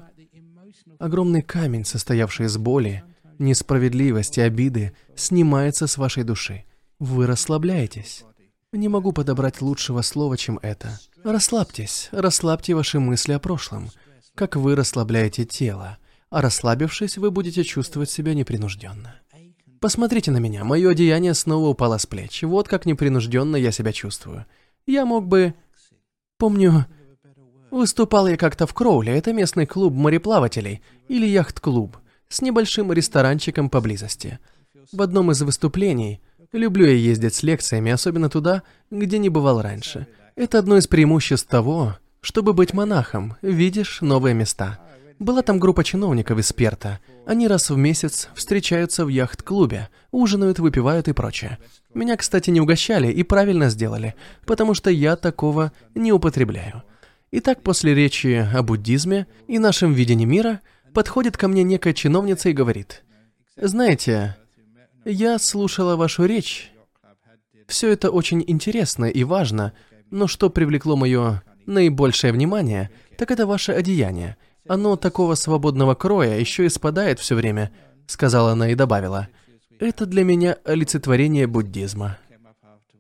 Огромный камень, состоявший из боли, несправедливости, обиды, снимается с вашей души. Вы расслабляетесь. Не могу подобрать лучшего слова, чем это. Расслабьтесь, расслабьте ваши мысли о прошлом, как вы расслабляете тело, а расслабившись, вы будете чувствовать себя непринужденно. Посмотрите на меня, мое одеяние снова упало с плеч, вот как непринужденно я себя чувствую. Я мог бы... Помню, Выступал я как-то в Кроуле, это местный клуб мореплавателей, или яхт-клуб, с небольшим ресторанчиком поблизости. В одном из выступлений, люблю я ездить с лекциями, особенно туда, где не бывал раньше. Это одно из преимуществ того, чтобы быть монахом, видишь новые места. Была там группа чиновников из Перта. Они раз в месяц встречаются в яхт-клубе, ужинают, выпивают и прочее. Меня, кстати, не угощали и правильно сделали, потому что я такого не употребляю. Итак, после речи о буддизме и нашем видении мира, подходит ко мне некая чиновница и говорит, «Знаете, я слушала вашу речь. Все это очень интересно и важно, но что привлекло мое наибольшее внимание, так это ваше одеяние. Оно такого свободного кроя, еще и спадает все время», — сказала она и добавила. «Это для меня олицетворение буддизма».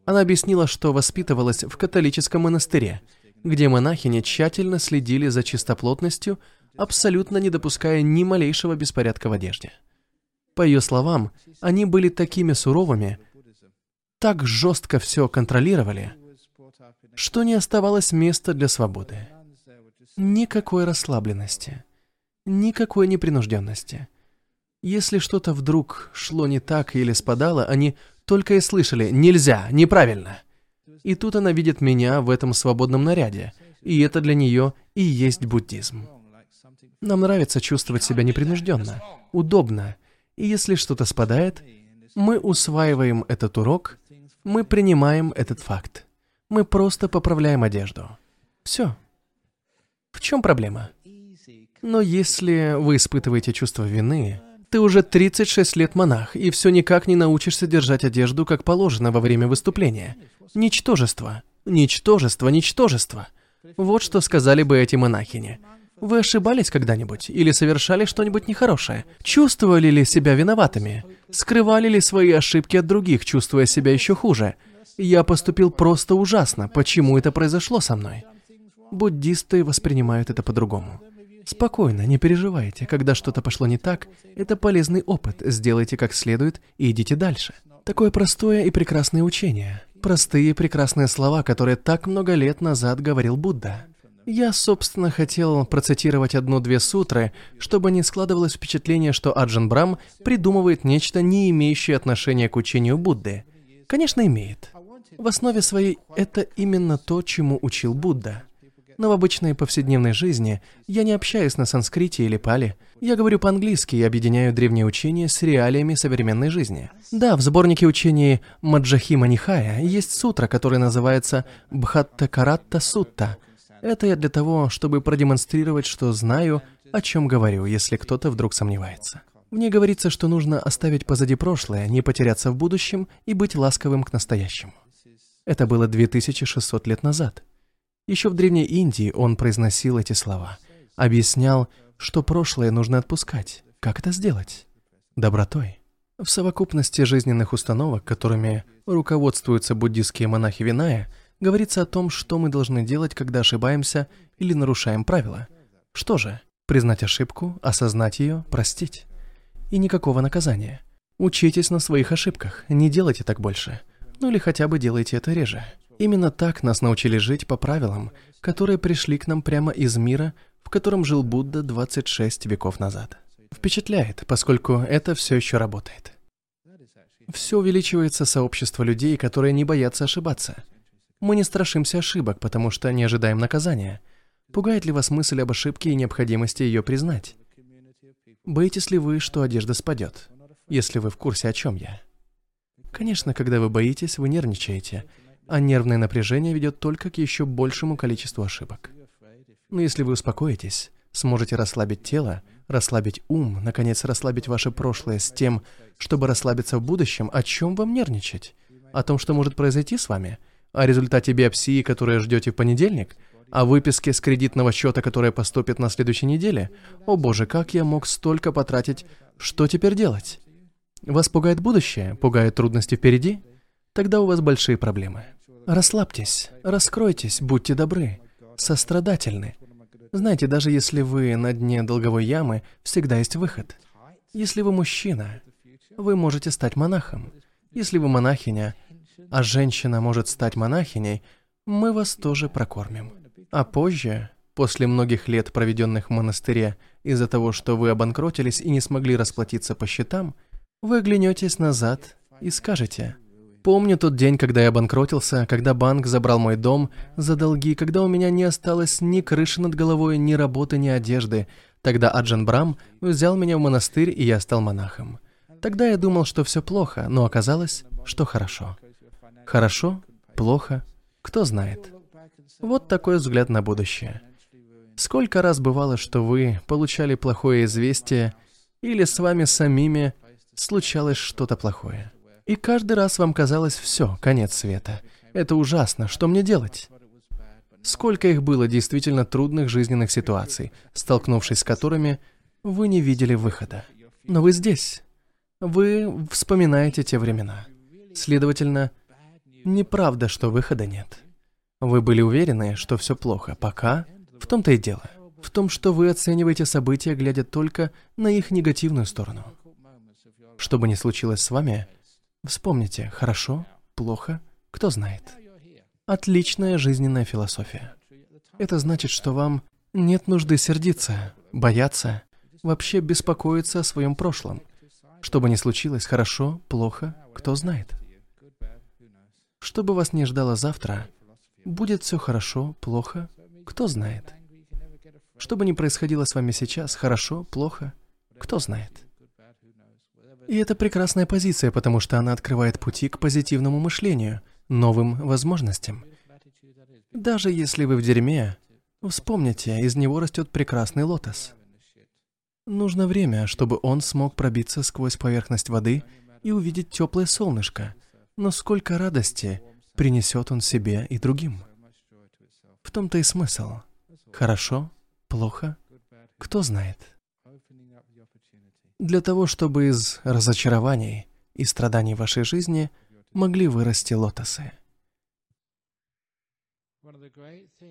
Она объяснила, что воспитывалась в католическом монастыре — где монахини тщательно следили за чистоплотностью, абсолютно не допуская ни малейшего беспорядка в одежде. По ее словам, они были такими суровыми, так жестко все контролировали, что не оставалось места для свободы. Никакой расслабленности, никакой непринужденности. Если что-то вдруг шло не так или спадало, они только и слышали «нельзя, неправильно». И тут она видит меня в этом свободном наряде, и это для нее и есть буддизм. Нам нравится чувствовать себя непринужденно, удобно, и если что-то спадает, мы усваиваем этот урок, мы принимаем этот факт. Мы просто поправляем одежду. Все. В чем проблема? Но если вы испытываете чувство вины, ты уже 36 лет монах, и все никак не научишься держать одежду, как положено во время выступления. Ничтожество, ничтожество, ничтожество. Вот что сказали бы эти монахини. Вы ошибались когда-нибудь или совершали что-нибудь нехорошее? Чувствовали ли себя виноватыми? Скрывали ли свои ошибки от других, чувствуя себя еще хуже? Я поступил просто ужасно. Почему это произошло со мной? Буддисты воспринимают это по-другому. Спокойно, не переживайте. Когда что-то пошло не так, это полезный опыт. Сделайте как следует и идите дальше. Такое простое и прекрасное учение. Простые прекрасные слова, которые так много лет назад говорил Будда. Я, собственно, хотел процитировать одну-две сутры, чтобы не складывалось впечатление, что Аджан Брам придумывает нечто, не имеющее отношения к учению Будды. Конечно, имеет. В основе своей это именно то, чему учил Будда. Но в обычной повседневной жизни я не общаюсь на санскрите или пали. Я говорю по-английски и объединяю древние учения с реалиями современной жизни. Да, в сборнике учений Маджахима Нихая есть сутра, которая называется Бхаттакаратта Сутта – это я для того, чтобы продемонстрировать, что знаю, о чем говорю, если кто-то вдруг сомневается. Мне говорится, что нужно оставить позади прошлое, не потеряться в будущем и быть ласковым к настоящему. Это было 2600 лет назад. Еще в Древней Индии он произносил эти слова. Объяснял, что прошлое нужно отпускать. Как это сделать? Добротой. В совокупности жизненных установок, которыми руководствуются буддистские монахи Виная, говорится о том, что мы должны делать, когда ошибаемся или нарушаем правила. Что же? Признать ошибку, осознать ее, простить. И никакого наказания. Учитесь на своих ошибках, не делайте так больше. Ну или хотя бы делайте это реже. Именно так нас научили жить по правилам, которые пришли к нам прямо из мира, в котором жил Будда 26 веков назад. Впечатляет, поскольку это все еще работает. Все увеличивается сообщество людей, которые не боятся ошибаться – мы не страшимся ошибок, потому что не ожидаем наказания. Пугает ли вас мысль об ошибке и необходимости ее признать? Боитесь ли вы, что одежда спадет, если вы в курсе, о чем я? Конечно, когда вы боитесь, вы нервничаете, а нервное напряжение ведет только к еще большему количеству ошибок. Но если вы успокоитесь, сможете расслабить тело, расслабить ум, наконец расслабить ваше прошлое с тем, чтобы расслабиться в будущем, о чем вам нервничать? О том, что может произойти с вами – о результате биопсии, которую ждете в понедельник, о выписке с кредитного счета, которая поступит на следующей неделе. О боже, как я мог столько потратить? Что теперь делать? Вас пугает будущее? Пугают трудности впереди? Тогда у вас большие проблемы. Расслабьтесь, раскройтесь, будьте добры, сострадательны. Знаете, даже если вы на дне долговой ямы, всегда есть выход. Если вы мужчина, вы можете стать монахом. Если вы монахиня, а женщина может стать монахиней, мы вас тоже прокормим. А позже, после многих лет, проведенных в монастыре, из-за того, что вы обанкротились и не смогли расплатиться по счетам, вы оглянетесь назад и скажете, «Помню тот день, когда я обанкротился, когда банк забрал мой дом за долги, когда у меня не осталось ни крыши над головой, ни работы, ни одежды. Тогда Аджан Брам взял меня в монастырь, и я стал монахом. Тогда я думал, что все плохо, но оказалось, что хорошо». Хорошо? Плохо? Кто знает? Вот такой взгляд на будущее. Сколько раз бывало, что вы получали плохое известие, или с вами самими случалось что-то плохое. И каждый раз вам казалось все, конец света. Это ужасно, что мне делать? Сколько их было действительно трудных жизненных ситуаций, столкнувшись с которыми вы не видели выхода. Но вы здесь. Вы вспоминаете те времена. Следовательно, Неправда, что выхода нет. Вы были уверены, что все плохо, пока... В том-то и дело. В том, что вы оцениваете события, глядя только на их негативную сторону. Что бы ни случилось с вами, вспомните, хорошо, плохо, кто знает. Отличная жизненная философия. Это значит, что вам нет нужды сердиться, бояться, вообще беспокоиться о своем прошлом. Что бы ни случилось, хорошо, плохо, кто знает. Что бы вас не ждало завтра, будет все хорошо, плохо, кто знает. Что бы ни происходило с вами сейчас, хорошо, плохо, кто знает. И это прекрасная позиция, потому что она открывает пути к позитивному мышлению, новым возможностям. Даже если вы в дерьме, вспомните, из него растет прекрасный лотос. Нужно время, чтобы он смог пробиться сквозь поверхность воды и увидеть теплое солнышко – но сколько радости принесет он себе и другим. В том-то и смысл. Хорошо, плохо, Кто знает? Для того, чтобы из разочарований и страданий вашей жизни могли вырасти лотосы.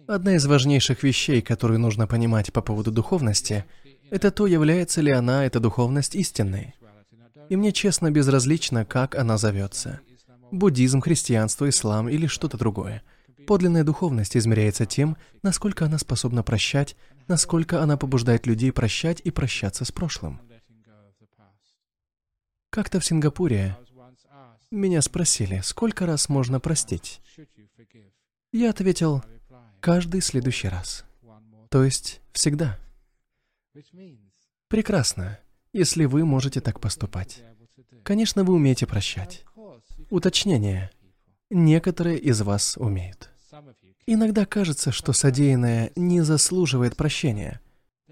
Одна из важнейших вещей, которую нужно понимать по поводу духовности, это то, является ли она, эта духовность, истинной. И мне честно безразлично, как она зовется. Буддизм, христианство, ислам или что-то другое. Подлинная духовность измеряется тем, насколько она способна прощать, насколько она побуждает людей прощать и прощаться с прошлым. Как-то в Сингапуре меня спросили, сколько раз можно простить. Я ответил, каждый следующий раз. То есть, всегда. Прекрасно, если вы можете так поступать. Конечно, вы умеете прощать. Уточнение. Некоторые из вас умеют. Иногда кажется, что содеянное не заслуживает прощения.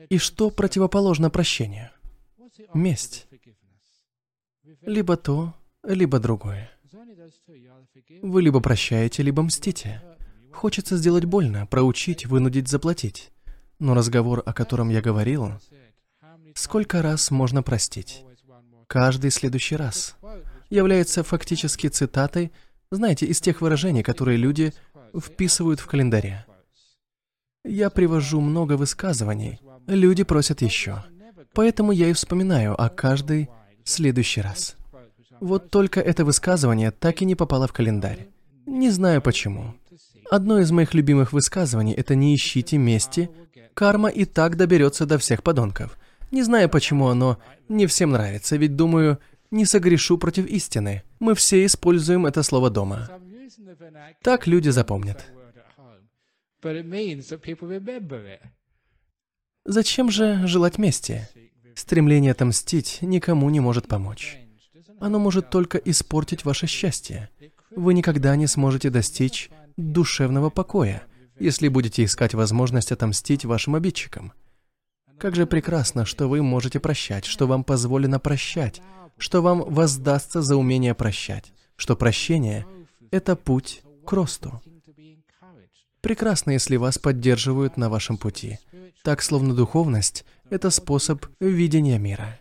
И что противоположно прощению? Месть. Либо то, либо другое. Вы либо прощаете, либо мстите. Хочется сделать больно, проучить, вынудить заплатить. Но разговор, о котором я говорил, сколько раз можно простить? Каждый следующий раз. Является фактически цитатой, знаете, из тех выражений, которые люди вписывают в календаре. Я привожу много высказываний, люди просят еще. Поэтому я и вспоминаю о каждой следующий раз. Вот только это высказывание так и не попало в календарь. Не знаю почему. Одно из моих любимых высказываний – это «не ищите мести», карма и так доберется до всех подонков. Не знаю, почему оно не всем нравится, ведь думаю, не согрешу против истины. Мы все используем это слово дома. Так люди запомнят. Зачем же желать мести? Стремление отомстить никому не может помочь. Оно может только испортить ваше счастье. Вы никогда не сможете достичь душевного покоя, если будете искать возможность отомстить вашим обидчикам. Как же прекрасно, что вы можете прощать, что вам позволено прощать, что вам воздастся за умение прощать, что прощение — это путь к росту. Прекрасно, если вас поддерживают на вашем пути. Так, словно духовность — это способ видения мира.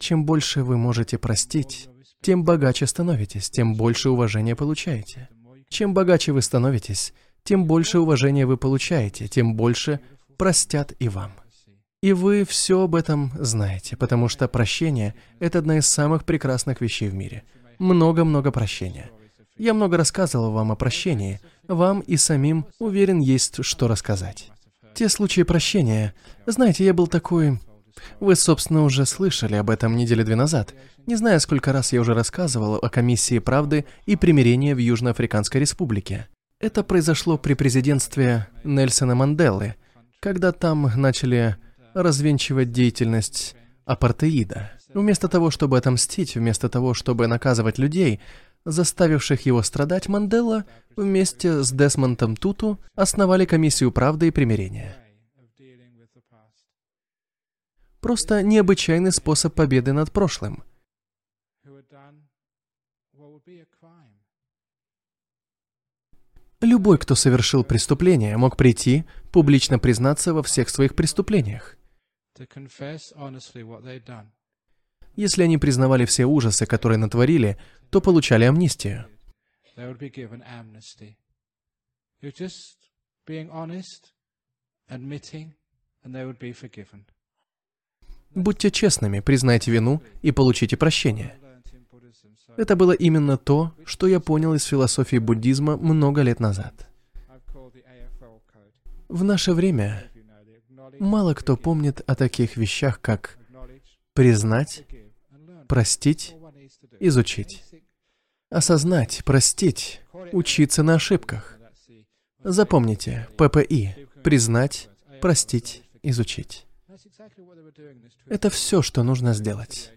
Чем больше вы можете простить, тем богаче становитесь, тем больше уважения получаете. Чем богаче вы становитесь, тем больше уважения вы получаете, тем больше простят и вам. И вы все об этом знаете, потому что прощение – это одна из самых прекрасных вещей в мире. Много-много прощения. Я много рассказывал вам о прощении. Вам и самим, уверен, есть что рассказать. Те случаи прощения... Знаете, я был такой... Вы, собственно, уже слышали об этом недели две назад. Не знаю, сколько раз я уже рассказывал о комиссии правды и примирения в Южноафриканской республике. Это произошло при президентстве Нельсона Манделы, когда там начали развенчивать деятельность апартеида. Вместо того, чтобы отомстить, вместо того, чтобы наказывать людей, заставивших его страдать, Мандела вместе с Десмондом Туту основали комиссию правды и примирения. Просто необычайный способ победы над прошлым. Любой, кто совершил преступление, мог прийти, публично признаться во всех своих преступлениях. Если они признавали все ужасы, которые натворили, то получали амнистию. Будьте честными, признайте вину и получите прощение. Это было именно то, что я понял из философии буддизма много лет назад. В наше время мало кто помнит о таких вещах, как признать, простить, изучить. Осознать, простить, учиться на ошибках. Запомните, ППИ – признать, простить, изучить. Это все, что нужно сделать.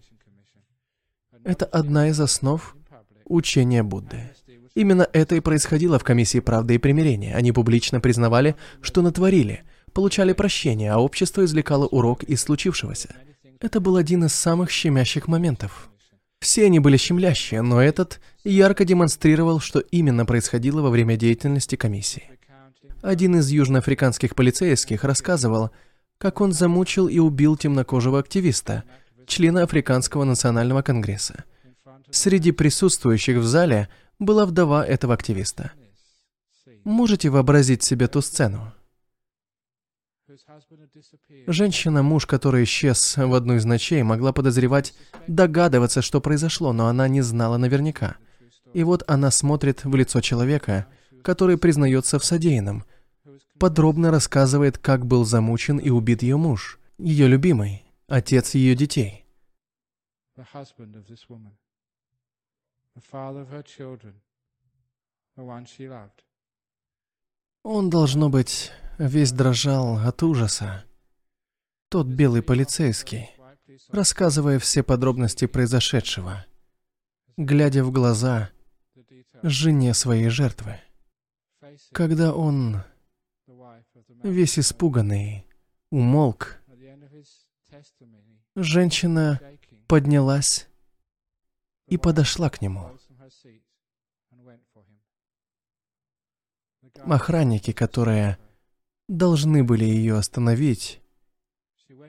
Это одна из основ учения Будды. Именно это и происходило в Комиссии правды и примирения. Они публично признавали, что натворили, получали прощение, а общество извлекало урок из случившегося. Это был один из самых щемящих моментов. Все они были щемлящие, но этот ярко демонстрировал, что именно происходило во время деятельности комиссии. Один из южноафриканских полицейских рассказывал, как он замучил и убил темнокожего активиста, члена Африканского национального конгресса. Среди присутствующих в зале была вдова этого активиста. Можете вообразить себе ту сцену? Женщина, муж, который исчез в одну из ночей, могла подозревать, догадываться, что произошло, но она не знала наверняка. И вот она смотрит в лицо человека, который признается в содеянном, подробно рассказывает, как был замучен и убит ее муж, ее любимый, отец ее детей. Он, должно быть, весь дрожал от ужаса. Тот белый полицейский, рассказывая все подробности произошедшего, глядя в глаза жене своей жертвы. Когда он, весь испуганный, умолк, женщина поднялась и подошла к нему. Охранники, которые должны были ее остановить,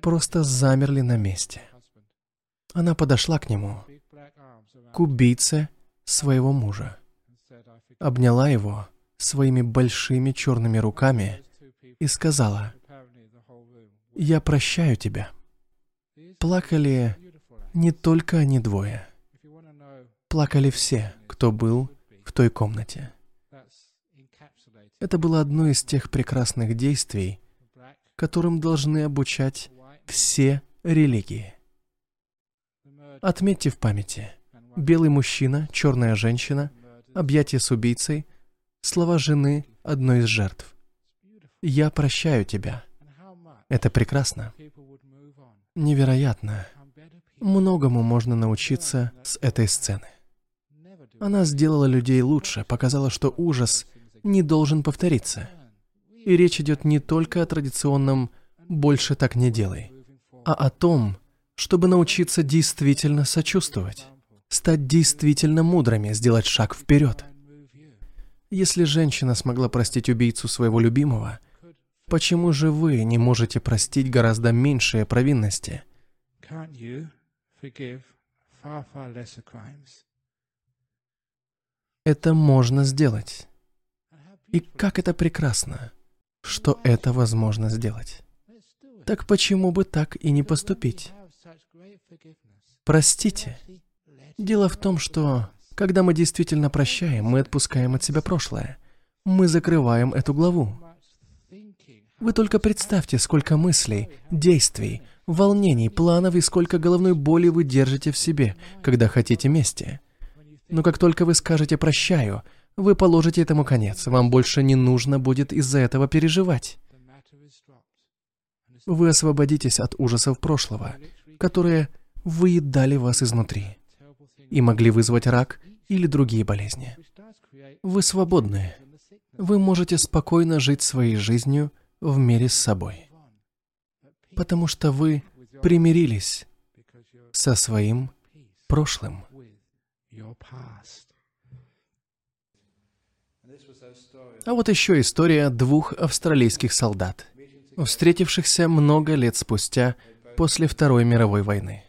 просто замерли на месте. Она подошла к нему, к убийце своего мужа, обняла его своими большими черными руками и сказала, «Я прощаю тебя». Плакали не только они двое. Плакали все, кто был в той комнате. Это было одно из тех прекрасных действий, которым должны обучать все религии. Отметьте в памяти. Белый мужчина, черная женщина, объятие с убийцей, слова жены одной из жертв. «Я прощаю тебя». Это прекрасно. Невероятно. Многому можно научиться с этой сцены. Она сделала людей лучше, показала, что ужас не должен повториться. И речь идет не только о традиционном «больше так не делай», а о том, чтобы научиться действительно сочувствовать, стать действительно мудрыми, сделать шаг вперед. Если женщина смогла простить убийцу своего любимого, почему же вы не можете простить гораздо меньшие провинности? Это можно сделать. И как это прекрасно, что это возможно сделать. Так почему бы так и не поступить? Простите. Дело в том, что когда мы действительно прощаем, мы отпускаем от себя прошлое. Мы закрываем эту главу. Вы только представьте, сколько мыслей, действий, волнений, планов и сколько головной боли вы держите в себе, когда хотите мести. Но как только вы скажете «прощаю», вы положите этому конец. Вам больше не нужно будет из-за этого переживать. Вы освободитесь от ужасов прошлого, которые выедали вас изнутри и могли вызвать рак или другие болезни. Вы свободны. Вы можете спокойно жить своей жизнью в мире с собой. Потому что вы примирились со своим прошлым. А вот еще история двух австралийских солдат, встретившихся много лет спустя после Второй мировой войны.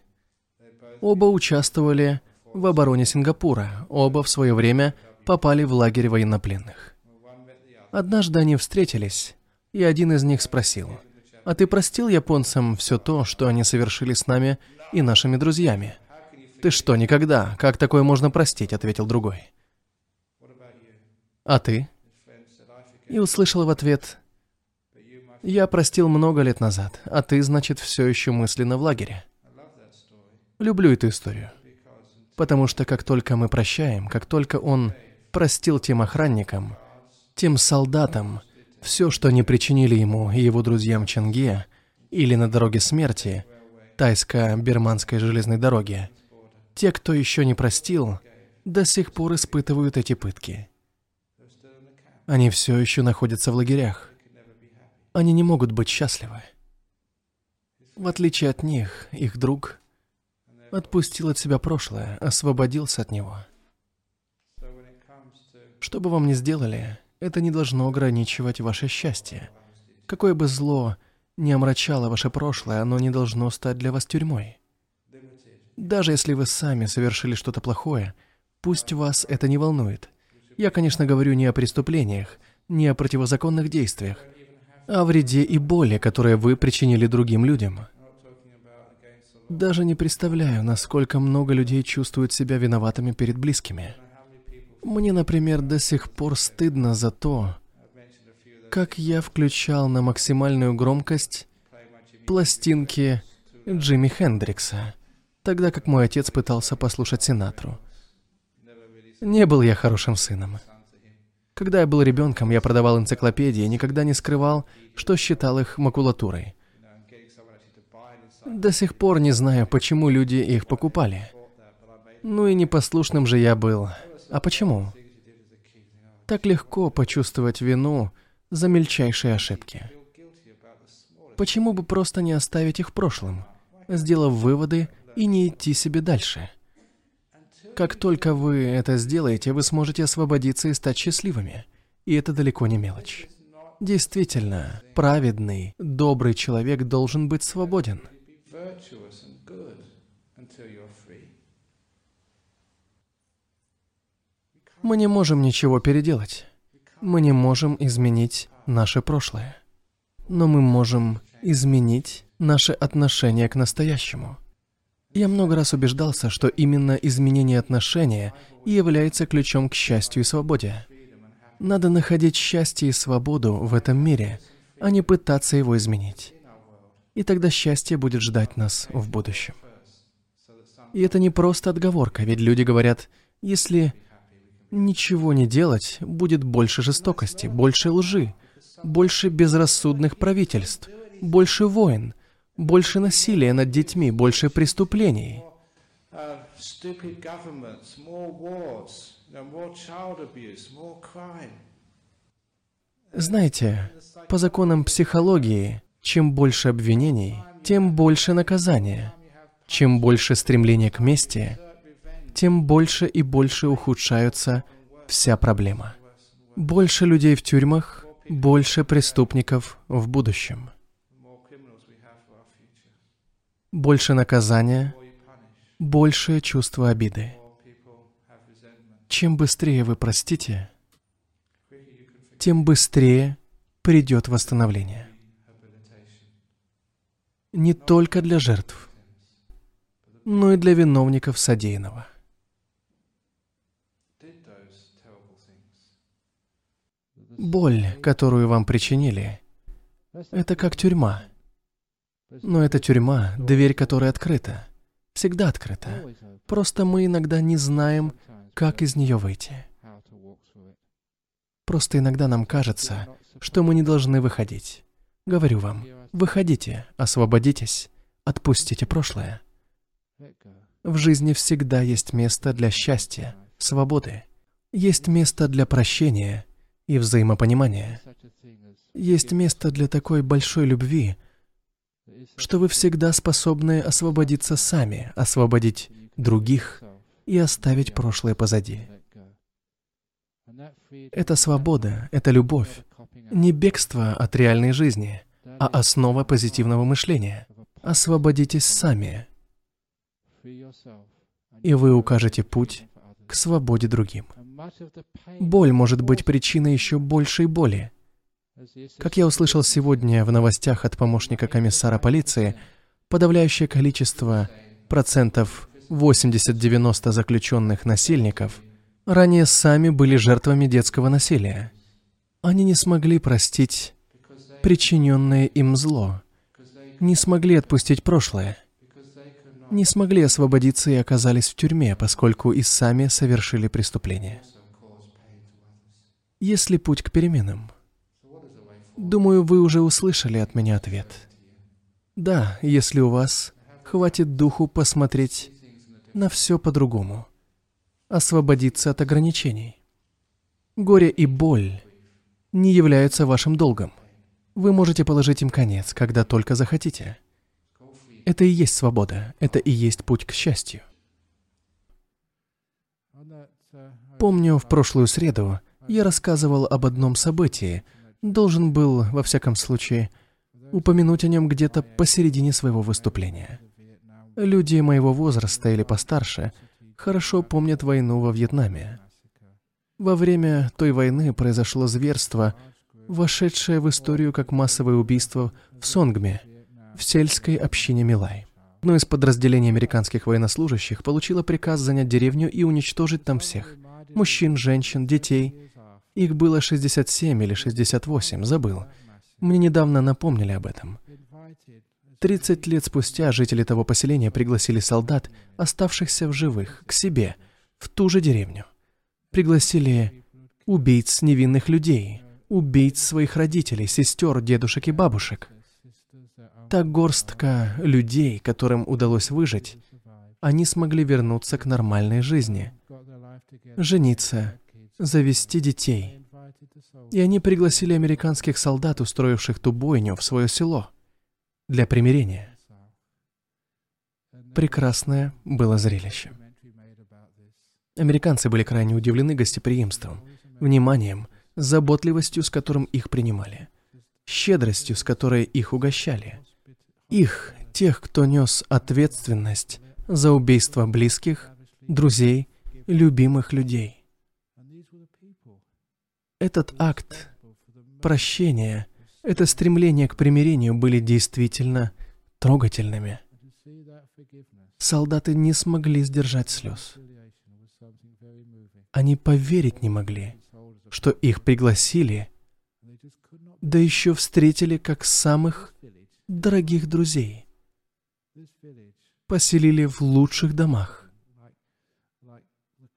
Оба участвовали в обороне Сингапура, оба в свое время попали в лагерь военнопленных. Однажды они встретились, и один из них спросил, «А ты простил японцам все то, что они совершили с нами и нашими друзьями?» «Ты что, никогда? Как такое можно простить?» — ответил другой. «А ты?» И услышал в ответ, «Я простил много лет назад, а ты, значит, все еще мысленно в лагере». Люблю эту историю. Потому что как только мы прощаем, как только он простил тем охранникам, тем солдатам, все, что они причинили ему и его друзьям Чанге, или на дороге смерти, тайско-бирманской железной дороге, те, кто еще не простил, до сих пор испытывают эти пытки. Они все еще находятся в лагерях. Они не могут быть счастливы. В отличие от них, их друг отпустил от себя прошлое, освободился от него. Что бы вам ни сделали, это не должно ограничивать ваше счастье. Какое бы зло не омрачало ваше прошлое, оно не должно стать для вас тюрьмой. Даже если вы сами совершили что-то плохое, пусть вас это не волнует. Я, конечно, говорю не о преступлениях, не о противозаконных действиях, а о вреде и боли, которые вы причинили другим людям. Даже не представляю, насколько много людей чувствуют себя виноватыми перед близкими. Мне, например, до сих пор стыдно за то, как я включал на максимальную громкость пластинки Джимми Хендрикса, тогда как мой отец пытался послушать Синатру. Не был я хорошим сыном. Когда я был ребенком, я продавал энциклопедии и никогда не скрывал, что считал их макулатурой. До сих пор не знаю, почему люди их покупали. Ну и непослушным же я был. А почему? Так легко почувствовать вину за мельчайшие ошибки. Почему бы просто не оставить их в прошлом, сделав выводы и не идти себе дальше? Как только вы это сделаете, вы сможете освободиться и стать счастливыми. И это далеко не мелочь. Действительно, праведный, добрый человек должен быть свободен. Мы не можем ничего переделать. Мы не можем изменить наше прошлое. Но мы можем изменить наше отношение к настоящему. Я много раз убеждался, что именно изменение отношения и является ключом к счастью и свободе. Надо находить счастье и свободу в этом мире, а не пытаться его изменить. И тогда счастье будет ждать нас в будущем. И это не просто отговорка, ведь люди говорят, если Ничего не делать будет больше жестокости, больше лжи, больше безрассудных правительств, больше войн, больше насилия над детьми, больше преступлений. Знаете, по законам психологии, чем больше обвинений, тем больше наказания. Чем больше стремления к мести, тем больше и больше ухудшаются вся проблема. Больше людей в тюрьмах, больше преступников в будущем. Больше наказания, большее чувство обиды. Чем быстрее вы простите, тем быстрее придет восстановление. Не только для жертв, но и для виновников содеянного. Боль, которую вам причинили, это как тюрьма. Но эта тюрьма, дверь которой открыта, всегда открыта. Просто мы иногда не знаем, как из нее выйти. Просто иногда нам кажется, что мы не должны выходить. Говорю вам, выходите, освободитесь, отпустите прошлое. В жизни всегда есть место для счастья, свободы. Есть место для прощения и взаимопонимания. Есть место для такой большой любви, что вы всегда способны освободиться сами, освободить других и оставить прошлое позади. Это свобода, это любовь, не бегство от реальной жизни, а основа позитивного мышления. Освободитесь сами, и вы укажете путь к свободе другим. Боль может быть причиной еще большей боли. Как я услышал сегодня в новостях от помощника комиссара полиции, подавляющее количество процентов 80-90 заключенных насильников ранее сами были жертвами детского насилия. Они не смогли простить причиненное им зло, не смогли отпустить прошлое, не смогли освободиться и оказались в тюрьме, поскольку и сами совершили преступление. Есть ли путь к переменам? Думаю, вы уже услышали от меня ответ. Да, если у вас хватит духу посмотреть на все по-другому, освободиться от ограничений. Горе и боль не являются вашим долгом. Вы можете положить им конец, когда только захотите. Это и есть свобода, это и есть путь к счастью. Помню, в прошлую среду я рассказывал об одном событии, должен был, во всяком случае, упомянуть о нем где-то посередине своего выступления. Люди моего возраста или постарше хорошо помнят войну во Вьетнаме. Во время той войны произошло зверство, вошедшее в историю как массовое убийство в Сонгме, в сельской общине Милай. Одно из подразделений американских военнослужащих получило приказ занять деревню и уничтожить там всех. Мужчин, женщин, детей. Их было 67 или 68, забыл. Мне недавно напомнили об этом. 30 лет спустя жители того поселения пригласили солдат, оставшихся в живых, к себе, в ту же деревню пригласили убийц невинных людей, убийц своих родителей, сестер, дедушек и бабушек. Та горстка людей, которым удалось выжить, они смогли вернуться к нормальной жизни, жениться, завести детей. И они пригласили американских солдат, устроивших ту бойню, в свое село для примирения. Прекрасное было зрелище. Американцы были крайне удивлены гостеприимством, вниманием, заботливостью, с которым их принимали, щедростью, с которой их угощали. Их, тех, кто нес ответственность за убийство близких, друзей, любимых людей. Этот акт прощения, это стремление к примирению были действительно трогательными. Солдаты не смогли сдержать слез. Они поверить не могли, что их пригласили, да еще встретили как самых дорогих друзей. Поселили в лучших домах.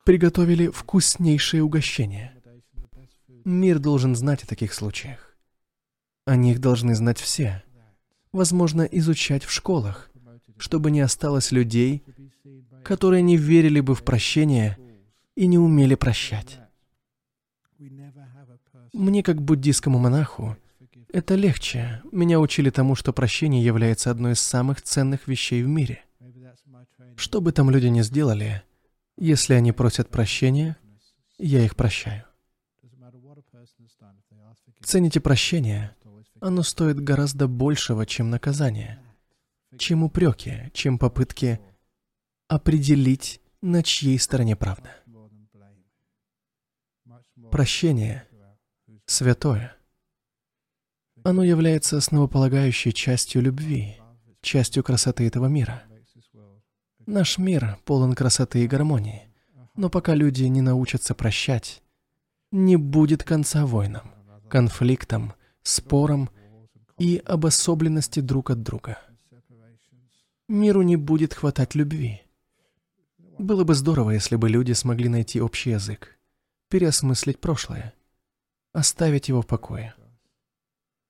Приготовили вкуснейшие угощения. Мир должен знать о таких случаях. О них должны знать все. Возможно, изучать в школах, чтобы не осталось людей, которые не верили бы в прощение и не умели прощать. Мне, как буддийскому монаху, это легче. Меня учили тому, что прощение является одной из самых ценных вещей в мире. Что бы там люди ни сделали, если они просят прощения, я их прощаю. Цените прощение. Оно стоит гораздо большего, чем наказание, чем упреки, чем попытки определить, на чьей стороне правда. Прощение святое. Оно является основополагающей частью любви, частью красоты этого мира. Наш мир полон красоты и гармонии, но пока люди не научатся прощать, не будет конца войнам, конфликтам, спорам и обособленности друг от друга. Миру не будет хватать любви. Было бы здорово, если бы люди смогли найти общий язык переосмыслить прошлое, оставить его в покое.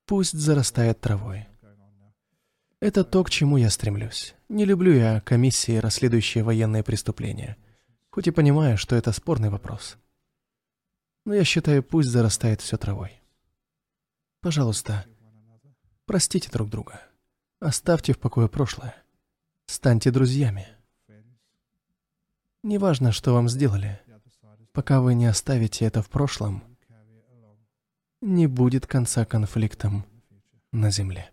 Пусть зарастает травой. Это то, к чему я стремлюсь. Не люблю я комиссии, расследующие военные преступления, хоть и понимаю, что это спорный вопрос. Но я считаю, пусть зарастает все травой. Пожалуйста, простите друг друга. Оставьте в покое прошлое. Станьте друзьями. Неважно, что вам сделали. Пока вы не оставите это в прошлом, не будет конца конфликтам на Земле.